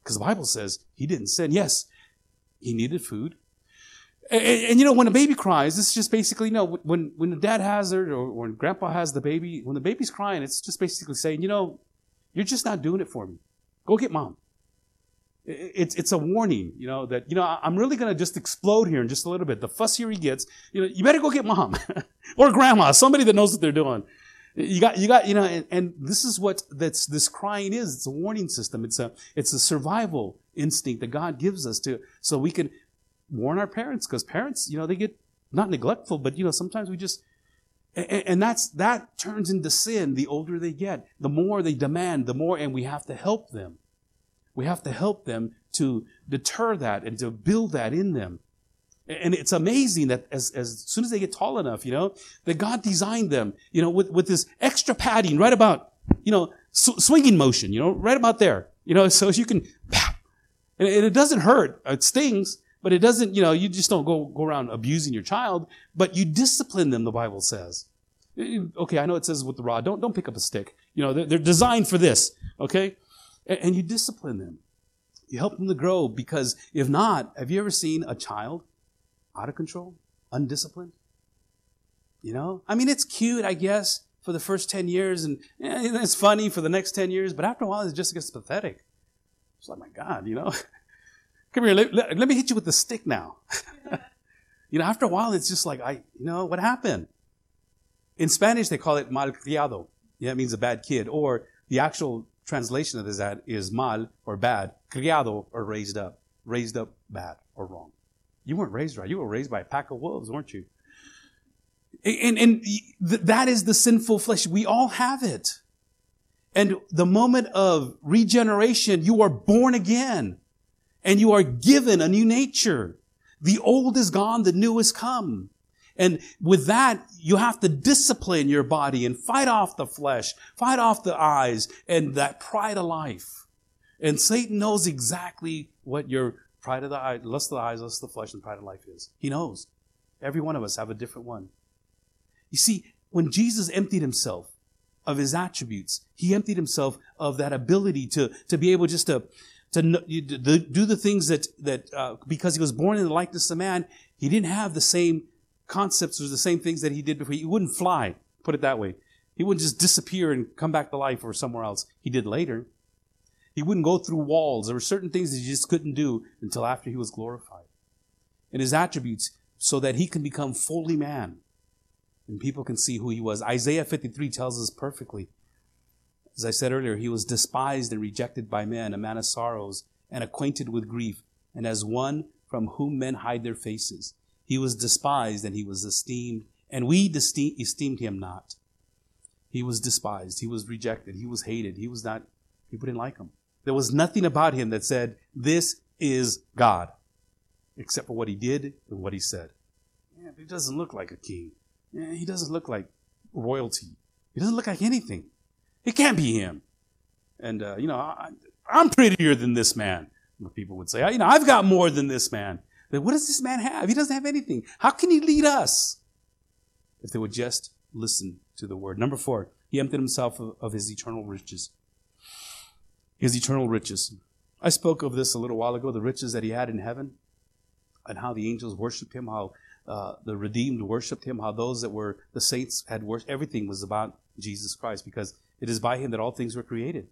Because the Bible says he didn't sin. Yes, he needed food. And, and, and, you know, when a baby cries, it's just basically, you know, when, when the dad has it or when grandpa has the baby, when the baby's crying, it's just basically saying, you know, you're just not doing it for me. Go get mom. It's, it's a warning, you know, that, you know, I'm really going to just explode here in just a little bit. The fussier he gets, you know, you better go get mom or grandma, somebody that knows what they're doing. You got, you got, you know, and, and, this is what that's, this crying is. It's a warning system. It's a, it's a survival instinct that God gives us to, so we can warn our parents, because parents, you know, they get not neglectful, but, you know, sometimes we just, and, that's, that turns into sin the older they get. The more they demand, the more, and we have to help them. We have to help them to deter that and to build that in them. And it's amazing that as, as soon as they get tall enough, you know, that God designed them, you know, with, with this extra padding right about, you know, sw- swinging motion, you know, right about there, you know, so you can, and it doesn't hurt. It stings, but it doesn't, you know, you just don't go, go around abusing your child, but you discipline them, the Bible says. Okay, I know it says with the rod, don't, don't pick up a stick. You know, they're, they're designed for this, okay? And, and you discipline them. You help them to grow because if not, have you ever seen a child out of control, undisciplined. You know, I mean, it's cute, I guess, for the first 10 years, and eh, it's funny for the next 10 years, but after a while, it just gets pathetic. It's like, my God, you know, come here, let, let, let, me hit you with the stick now. you know, after a while, it's just like, I, you know, what happened? In Spanish, they call it malcriado. Yeah, it means a bad kid. Or the actual translation of that is mal or bad, criado or raised up, raised up bad or wrong. You weren't raised right. You were raised by a pack of wolves, weren't you? And, and that is the sinful flesh. We all have it. And the moment of regeneration, you are born again and you are given a new nature. The old is gone, the new has come. And with that, you have to discipline your body and fight off the flesh, fight off the eyes and that pride of life. And Satan knows exactly what your Pride of the eye, lust of the eyes, lust of the flesh, and pride of life is. He knows. Every one of us have a different one. You see, when Jesus emptied himself of his attributes, he emptied himself of that ability to, to be able just to, to, do the things that, that uh, because he was born in the likeness of man, he didn't have the same concepts or the same things that he did before. He wouldn't fly, put it that way. He wouldn't just disappear and come back to life or somewhere else. He did later. He wouldn't go through walls. There were certain things that he just couldn't do until after he was glorified. And his attributes, so that he can become fully man. And people can see who he was. Isaiah 53 tells us perfectly. As I said earlier, he was despised and rejected by men, a man of sorrows and acquainted with grief, and as one from whom men hide their faces. He was despised and he was esteemed, and we esteemed him not. He was despised. He was rejected. He was hated. He was not, people didn't like him. There was nothing about him that said, this is God, except for what he did and what he said. Yeah, he doesn't look like a king. Yeah, he doesn't look like royalty. He doesn't look like anything. It can't be him. And, uh, you know, I, am prettier than this man. People would say, you know, I've got more than this man. But what does this man have? He doesn't have anything. How can he lead us? If they would just listen to the word. Number four, he emptied himself of, of his eternal riches. His eternal riches. I spoke of this a little while ago, the riches that he had in heaven, and how the angels worshipped him, how uh, the redeemed worshipped him, how those that were the saints had worshipped. Everything was about Jesus Christ because it is by him that all things were created.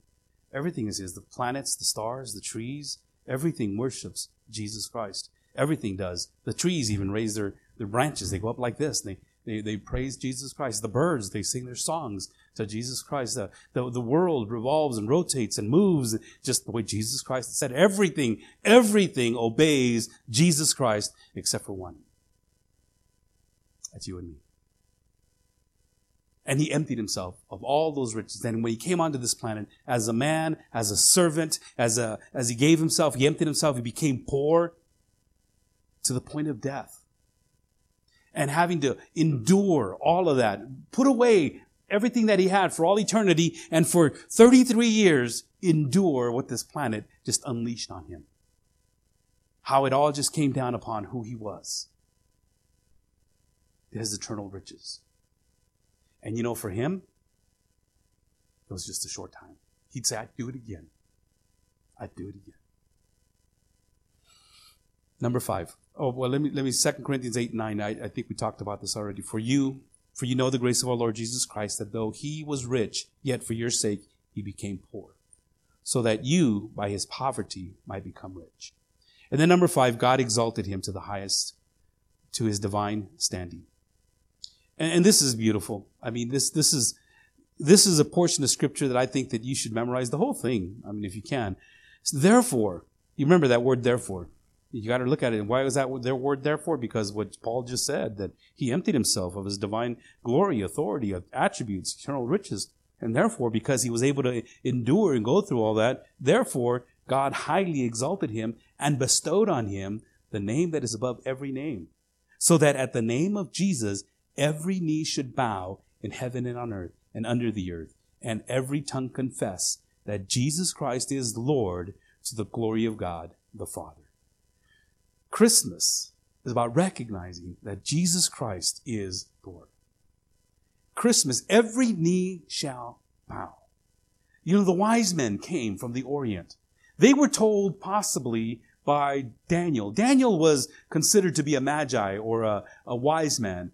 Everything is his. The planets, the stars, the trees, everything worships Jesus Christ. Everything does. The trees even raise their, their branches. They go up like this. They, they, they praise Jesus Christ. The birds, they sing their songs to Jesus Christ. The, the, the world revolves and rotates and moves just the way Jesus Christ said. Everything, everything obeys Jesus Christ except for one. That's you and me. And he emptied himself of all those riches. And when he came onto this planet, as a man, as a servant, as a, as he gave himself, he emptied himself, he became poor to the point of death. And having to endure all of that, put away everything that he had for all eternity, and for 33 years, endure what this planet just unleashed on him. How it all just came down upon who he was his eternal riches. And you know, for him, it was just a short time. He'd say, I'd do it again. I'd do it again. Number five. Oh, well, let me, let me, 2 Corinthians 8, 9. I, I think we talked about this already. For you, for you know the grace of our Lord Jesus Christ, that though he was rich, yet for your sake he became poor, so that you, by his poverty, might become rich. And then number five, God exalted him to the highest, to his divine standing. And, and this is beautiful. I mean, this, this is, this is a portion of scripture that I think that you should memorize the whole thing. I mean, if you can. So therefore, you remember that word therefore. You got to look at it. And why was that their word therefore? Because what Paul just said, that he emptied himself of his divine glory, authority, of attributes, eternal riches. And therefore, because he was able to endure and go through all that, therefore, God highly exalted him and bestowed on him the name that is above every name. So that at the name of Jesus, every knee should bow in heaven and on earth and under the earth, and every tongue confess that Jesus Christ is Lord to the glory of God the Father. Christmas is about recognizing that Jesus Christ is Lord. Christmas, every knee shall bow. You know, the wise men came from the Orient. They were told possibly by Daniel. Daniel was considered to be a magi or a, a wise man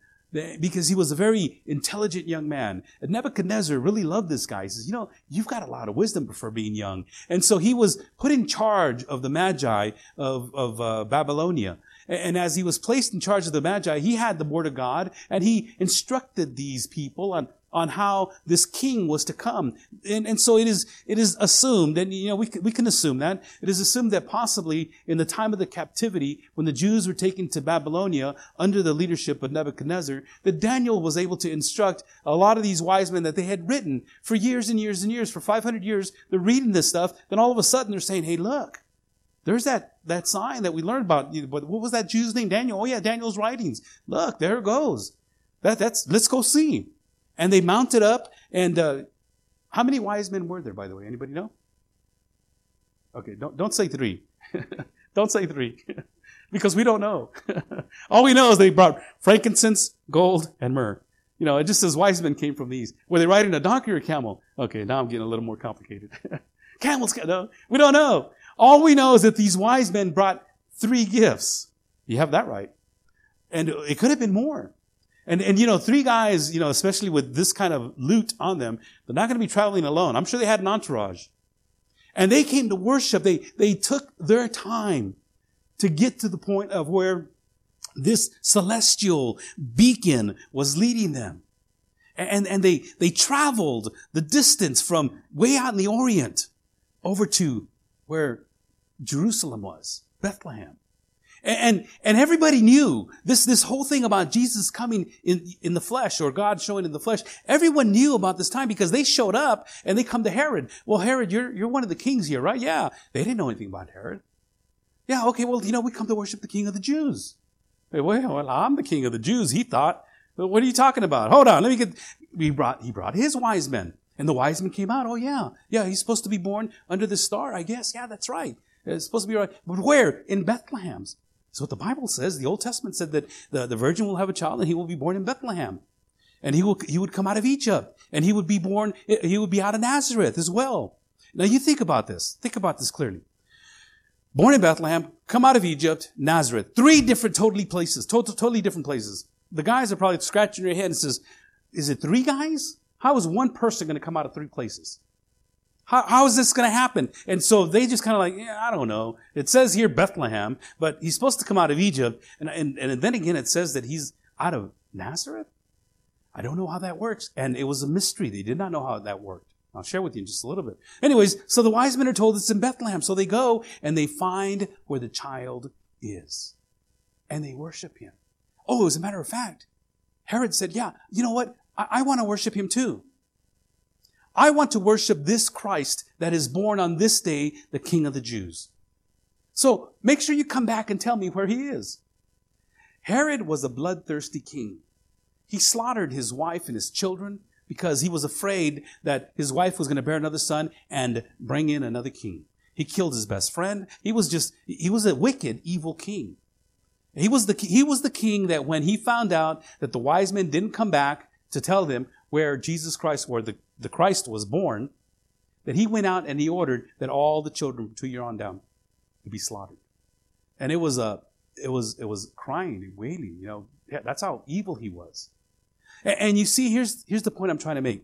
because he was a very intelligent young man. And Nebuchadnezzar really loved this guy. He says, you know, you've got a lot of wisdom for being young. And so he was put in charge of the Magi of, of uh, Babylonia. And as he was placed in charge of the Magi, he had the word of God and he instructed these people on on how this king was to come. And, and so it is, it is assumed, and you know, we we can assume that, it is assumed that possibly in the time of the captivity, when the Jews were taken to Babylonia under the leadership of Nebuchadnezzar, that Daniel was able to instruct a lot of these wise men that they had written for years and years and years, for 500 years, they're reading this stuff, then all of a sudden they're saying, hey, look, there's that, that sign that we learned about. but What was that Jew's name? Daniel. Oh yeah, Daniel's writings. Look, there it goes. That, that's, let's go see. And they mounted up, and uh, how many wise men were there, by the way? Anybody know? Okay, don't, don't say three. don't say three. because we don't know. All we know is they brought frankincense, gold, and myrrh. You know, it just says wise men came from these. Were they riding a donkey or a camel? Okay, now I'm getting a little more complicated. Camels, no, we don't know. All we know is that these wise men brought three gifts. You have that right. And it could have been more. And, and, you know, three guys, you know, especially with this kind of loot on them, they're not going to be traveling alone. I'm sure they had an entourage. And they came to worship. They, they took their time to get to the point of where this celestial beacon was leading them. And, and they, they traveled the distance from way out in the Orient over to where Jerusalem was, Bethlehem. And, and everybody knew this, this whole thing about Jesus coming in, in the flesh or God showing in the flesh. Everyone knew about this time because they showed up and they come to Herod. Well, Herod, you're, you're one of the kings here, right? Yeah. They didn't know anything about Herod. Yeah. Okay. Well, you know, we come to worship the king of the Jews. Well, I'm the king of the Jews. He thought, well, what are you talking about? Hold on. Let me get, he brought, he brought his wise men and the wise men came out. Oh yeah. Yeah. He's supposed to be born under the star. I guess. Yeah, that's right. It's supposed to be right. But where? In Bethlehem's. That's what the Bible says. The Old Testament said that the, the virgin will have a child and he will be born in Bethlehem. And he will, he would come out of Egypt and he would be born, he would be out of Nazareth as well. Now you think about this. Think about this clearly. Born in Bethlehem, come out of Egypt, Nazareth. Three different totally places, total, totally different places. The guys are probably scratching their head and says, is it three guys? How is one person going to come out of three places? How, how is this going to happen? And so they just kind of like, yeah, I don't know. It says here Bethlehem, but he's supposed to come out of Egypt. And, and, and then again, it says that he's out of Nazareth. I don't know how that works. And it was a mystery. They did not know how that worked. I'll share with you in just a little bit. Anyways, so the wise men are told it's in Bethlehem. So they go and they find where the child is. And they worship him. Oh, as a matter of fact, Herod said, yeah, you know what? I, I want to worship him too. I want to worship this Christ that is born on this day, the King of the Jews. So make sure you come back and tell me where he is. Herod was a bloodthirsty king. He slaughtered his wife and his children because he was afraid that his wife was going to bear another son and bring in another king. He killed his best friend. He was just, he was a wicked, evil king. He was the, he was the king that when he found out that the wise men didn't come back to tell them where Jesus Christ, where the the Christ was born, that he went out and he ordered that all the children two year on down to be slaughtered. And it was a, it was, it was crying and wailing, you know, yeah, that's how evil he was. And, and you see, here's, here's the point I'm trying to make.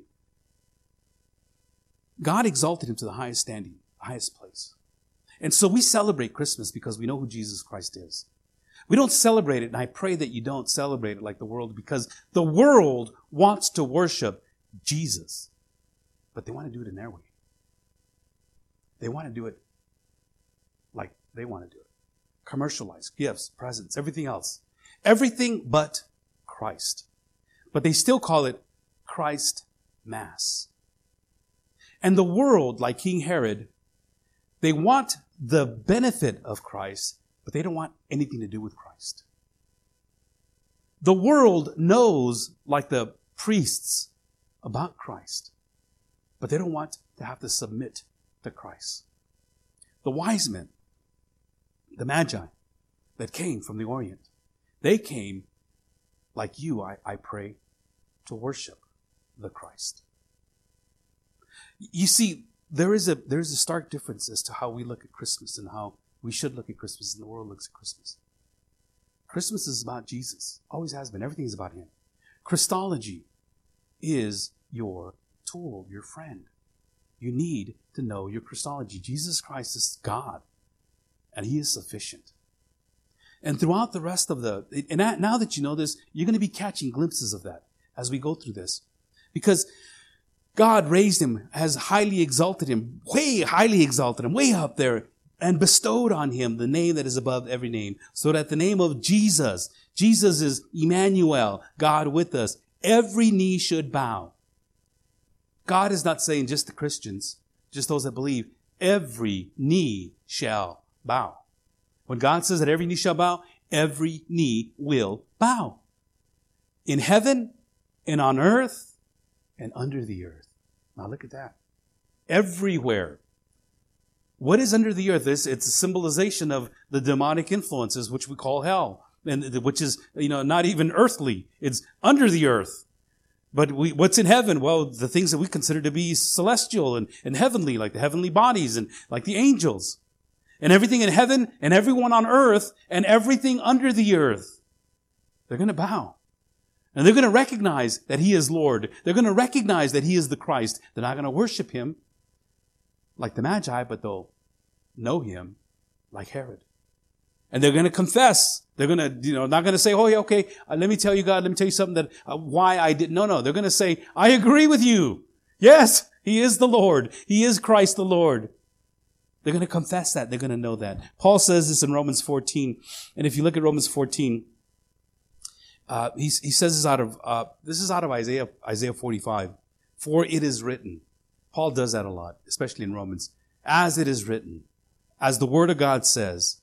God exalted him to the highest standing, the highest place. And so we celebrate Christmas because we know who Jesus Christ is. We don't celebrate it, and I pray that you don't celebrate it like the world because the world wants to worship Jesus but they want to do it in their way. They want to do it like they want to do it. Commercialized gifts, presents, everything else. Everything but Christ. But they still call it Christ Mass. And the world, like King Herod, they want the benefit of Christ, but they don't want anything to do with Christ. The world knows, like the priests, about Christ but they don't want to have to submit to Christ. The wise men, the magi that came from the Orient, they came like you, I, I pray, to worship the Christ. You see, there is a there is a stark difference as to how we look at Christmas and how we should look at Christmas and the world looks at Christmas. Christmas is about Jesus. Always has been. Everything is about Him. Christology is your tool, your friend. You need to know your Christology. Jesus Christ is God, and He is sufficient. And throughout the rest of the, and now that you know this, you're going to be catching glimpses of that as we go through this. Because God raised him, has highly exalted him, way highly exalted him, way up there, and bestowed on him the name that is above every name. So that the name of Jesus, Jesus is Emmanuel, God with us, every knee should bow God is not saying just the Christians, just those that believe. Every knee shall bow. When God says that every knee shall bow, every knee will bow. In heaven and on earth and under the earth. Now look at that. Everywhere. What is under the earth? It's, it's a symbolization of the demonic influences, which we call hell, and which is, you know, not even earthly. It's under the earth. But we, what's in heaven? Well, the things that we consider to be celestial and, and heavenly, like the heavenly bodies and like the angels. And everything in heaven and everyone on earth and everything under the earth. They're going to bow. And they're going to recognize that He is Lord. They're going to recognize that He is the Christ. They're not going to worship Him like the Magi, but they'll know Him like Herod. And they're going to confess. They're to, you know, not to say, oh, yeah, okay, uh, let me tell you, God, let me tell you something that, uh, why I didn't. No, no. They're to say, I agree with you. Yes, He is the Lord. He is Christ the Lord. They're to confess that. They're to know that. Paul says this in Romans 14. And if you look at Romans 14, uh, he, he says this out of, uh, this is out of Isaiah, Isaiah 45. For it is written. Paul does that a lot, especially in Romans. As it is written, as the word of God says,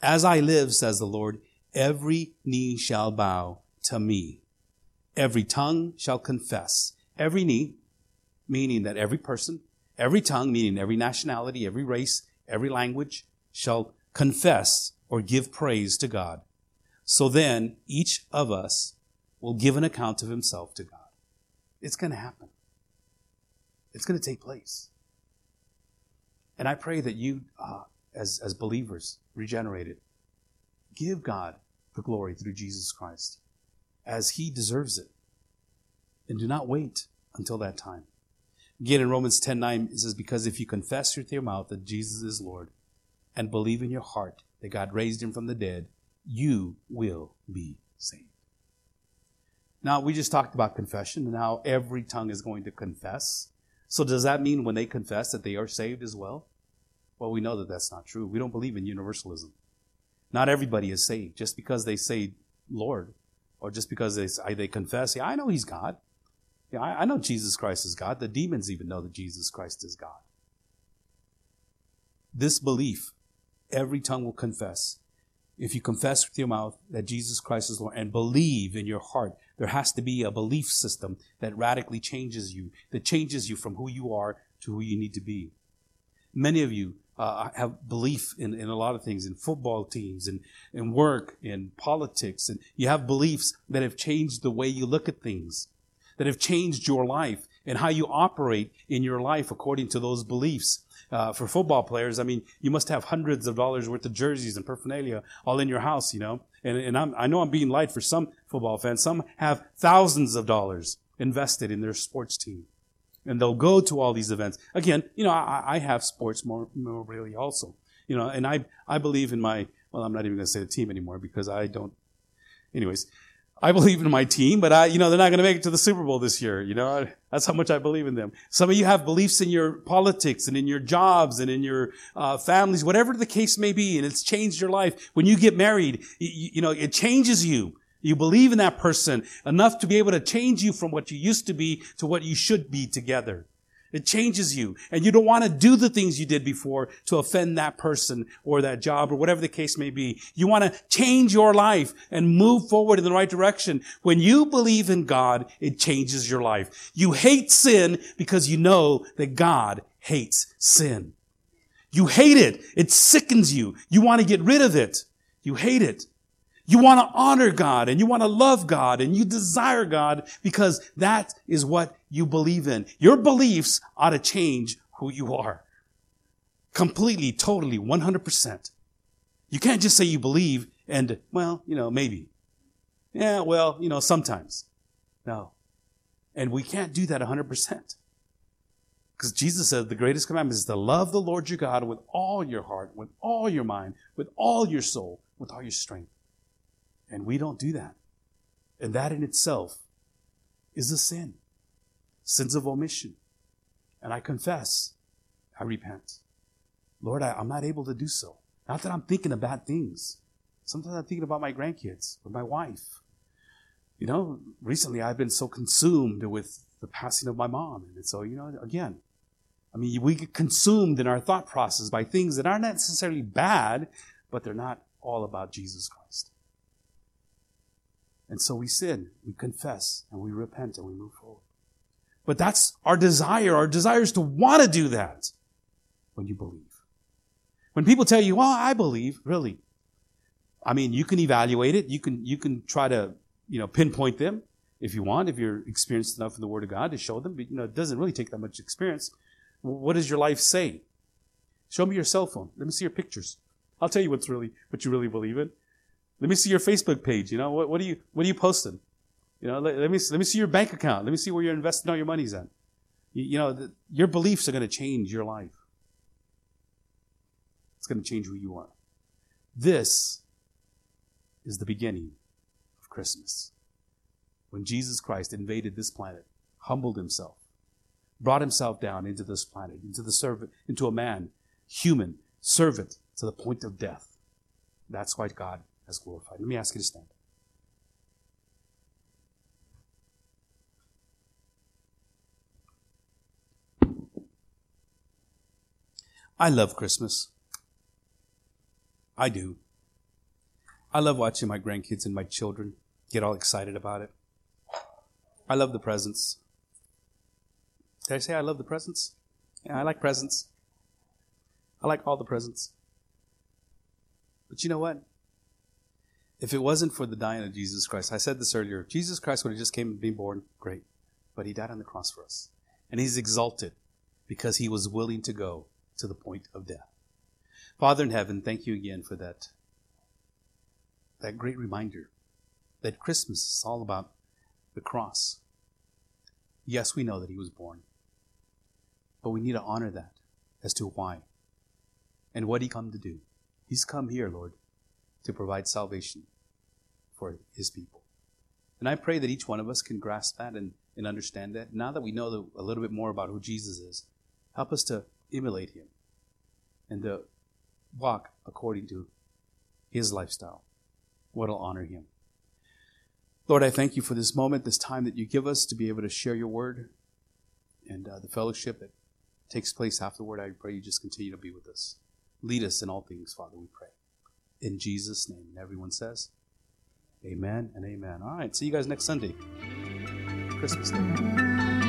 as I live, says the Lord, every knee shall bow to me. Every tongue shall confess. Every knee, meaning that every person, every tongue, meaning every nationality, every race, every language, shall confess or give praise to God. So then each of us will give an account of himself to God. It's going to happen. It's going to take place. And I pray that you, uh, as, as believers, regenerated, give God the glory through Jesus Christ as he deserves it. And do not wait until that time. Again, in Romans 10 9, it says, Because if you confess with your mouth that Jesus is Lord and believe in your heart that God raised him from the dead, you will be saved. Now, we just talked about confession and how every tongue is going to confess. So, does that mean when they confess that they are saved as well? Well, we know that that's not true. We don't believe in universalism. Not everybody is saved just because they say Lord or just because they, they confess, yeah, I know He's God. Yeah, I, I know Jesus Christ is God. The demons even know that Jesus Christ is God. This belief, every tongue will confess. If you confess with your mouth that Jesus Christ is Lord and believe in your heart, there has to be a belief system that radically changes you, that changes you from who you are to who you need to be. Many of you uh, have belief in, in a lot of things, in football teams, and in, work, and politics, and you have beliefs that have changed the way you look at things that have changed your life and how you operate in your life according to those beliefs. Uh, for football players, I mean, you must have hundreds of dollars worth of jerseys and paraphernalia all in your house, you know. And, and I know I'm being light for some football fans. Some have thousands of dollars invested in their sports team. And they'll go to all these events. Again, you know, I, I have sports really also. You know, and I, I believe in my, well, I'm not even going to say the team anymore because I don't, anyways, I believe in my team, but I, you know, they're not going to make it to the Super Bowl this year. You know, that's how much I believe in them. Some of you have beliefs in your politics and in your jobs and in your uh, families, whatever the case may be, and it's changed your life. When you get married, you, you know, it changes you. You believe in that person enough to be able to change you from what you used to be to what you should be together. It changes you. And you don't want to do the things you did before to offend that person or that job or whatever the case may be. You want to change your life and move forward in the right direction. When you believe in God, it changes your life. You hate sin because you know that God hates sin. You hate it. It sickens you. You want to get rid of it. You hate it. You want to honor God and you want to love God and you desire God because that is what you believe in. Your beliefs ought to change who you are. Completely, totally, 100%. You can't just say you believe and, well, you know, maybe. Yeah, well, you know, sometimes. No. And we can't do that 100%. Because Jesus said the greatest commandment is to love the Lord your God with all your heart, with all your mind, with all your soul, with all your strength. And we don't do that. And that in itself is a sin. Sins of omission. And I confess, I repent. Lord, I, am not able to do so. Not that I'm thinking of bad things. Sometimes I'm thinking about my grandkids or my wife. You know, recently I've been so consumed with the passing of my mom. And so, you know, again, I mean, we get consumed in our thought process by things that aren't necessarily bad, but they're not all about Jesus Christ. And so we sin, we confess, and we repent, and we move forward. But that's our desire. Our desire is to want to do that when you believe. When people tell you, well, I believe, really. I mean, you can evaluate it. You can, you can try to, you know, pinpoint them if you want, if you're experienced enough in the Word of God to show them. But, you know, it doesn't really take that much experience. What does your life say? Show me your cell phone. Let me see your pictures. I'll tell you what's really, what you really believe in. Let me see your Facebook page. You know, what, what are you, what are you posting? You know, let, let, me, let me see your bank account. Let me see where you're investing all your money's at. You, you know, the, your beliefs are going to change your life. It's going to change who you are. This is the beginning of Christmas. When Jesus Christ invaded this planet, humbled himself, brought himself down into this planet, into the servant, into a man, human, servant to the point of death. That's why God glorified. Let me ask you to stand. I love Christmas. I do. I love watching my grandkids and my children get all excited about it. I love the presents. Did I say I love the presents? Yeah, I like presents. I like all the presents. But you know what? If it wasn't for the dying of Jesus Christ, I said this earlier, Jesus Christ would have just came and been born, great. But he died on the cross for us. And he's exalted because he was willing to go to the point of death. Father in heaven, thank you again for that, that great reminder that Christmas is all about the cross. Yes, we know that he was born, but we need to honor that as to why and what he come to do. He's come here, Lord, to provide salvation for his people. And I pray that each one of us can grasp that and, and understand that. Now that we know the, a little bit more about who Jesus is, help us to emulate him and to walk according to his lifestyle. What will honor him. Lord, I thank you for this moment, this time that you give us to be able to share your word and uh, the fellowship that takes place afterward. I pray you just continue to be with us. Lead us in all things, Father, we pray. In Jesus' name. And everyone says, Amen and amen. All right, see you guys next Sunday. Christmas Day.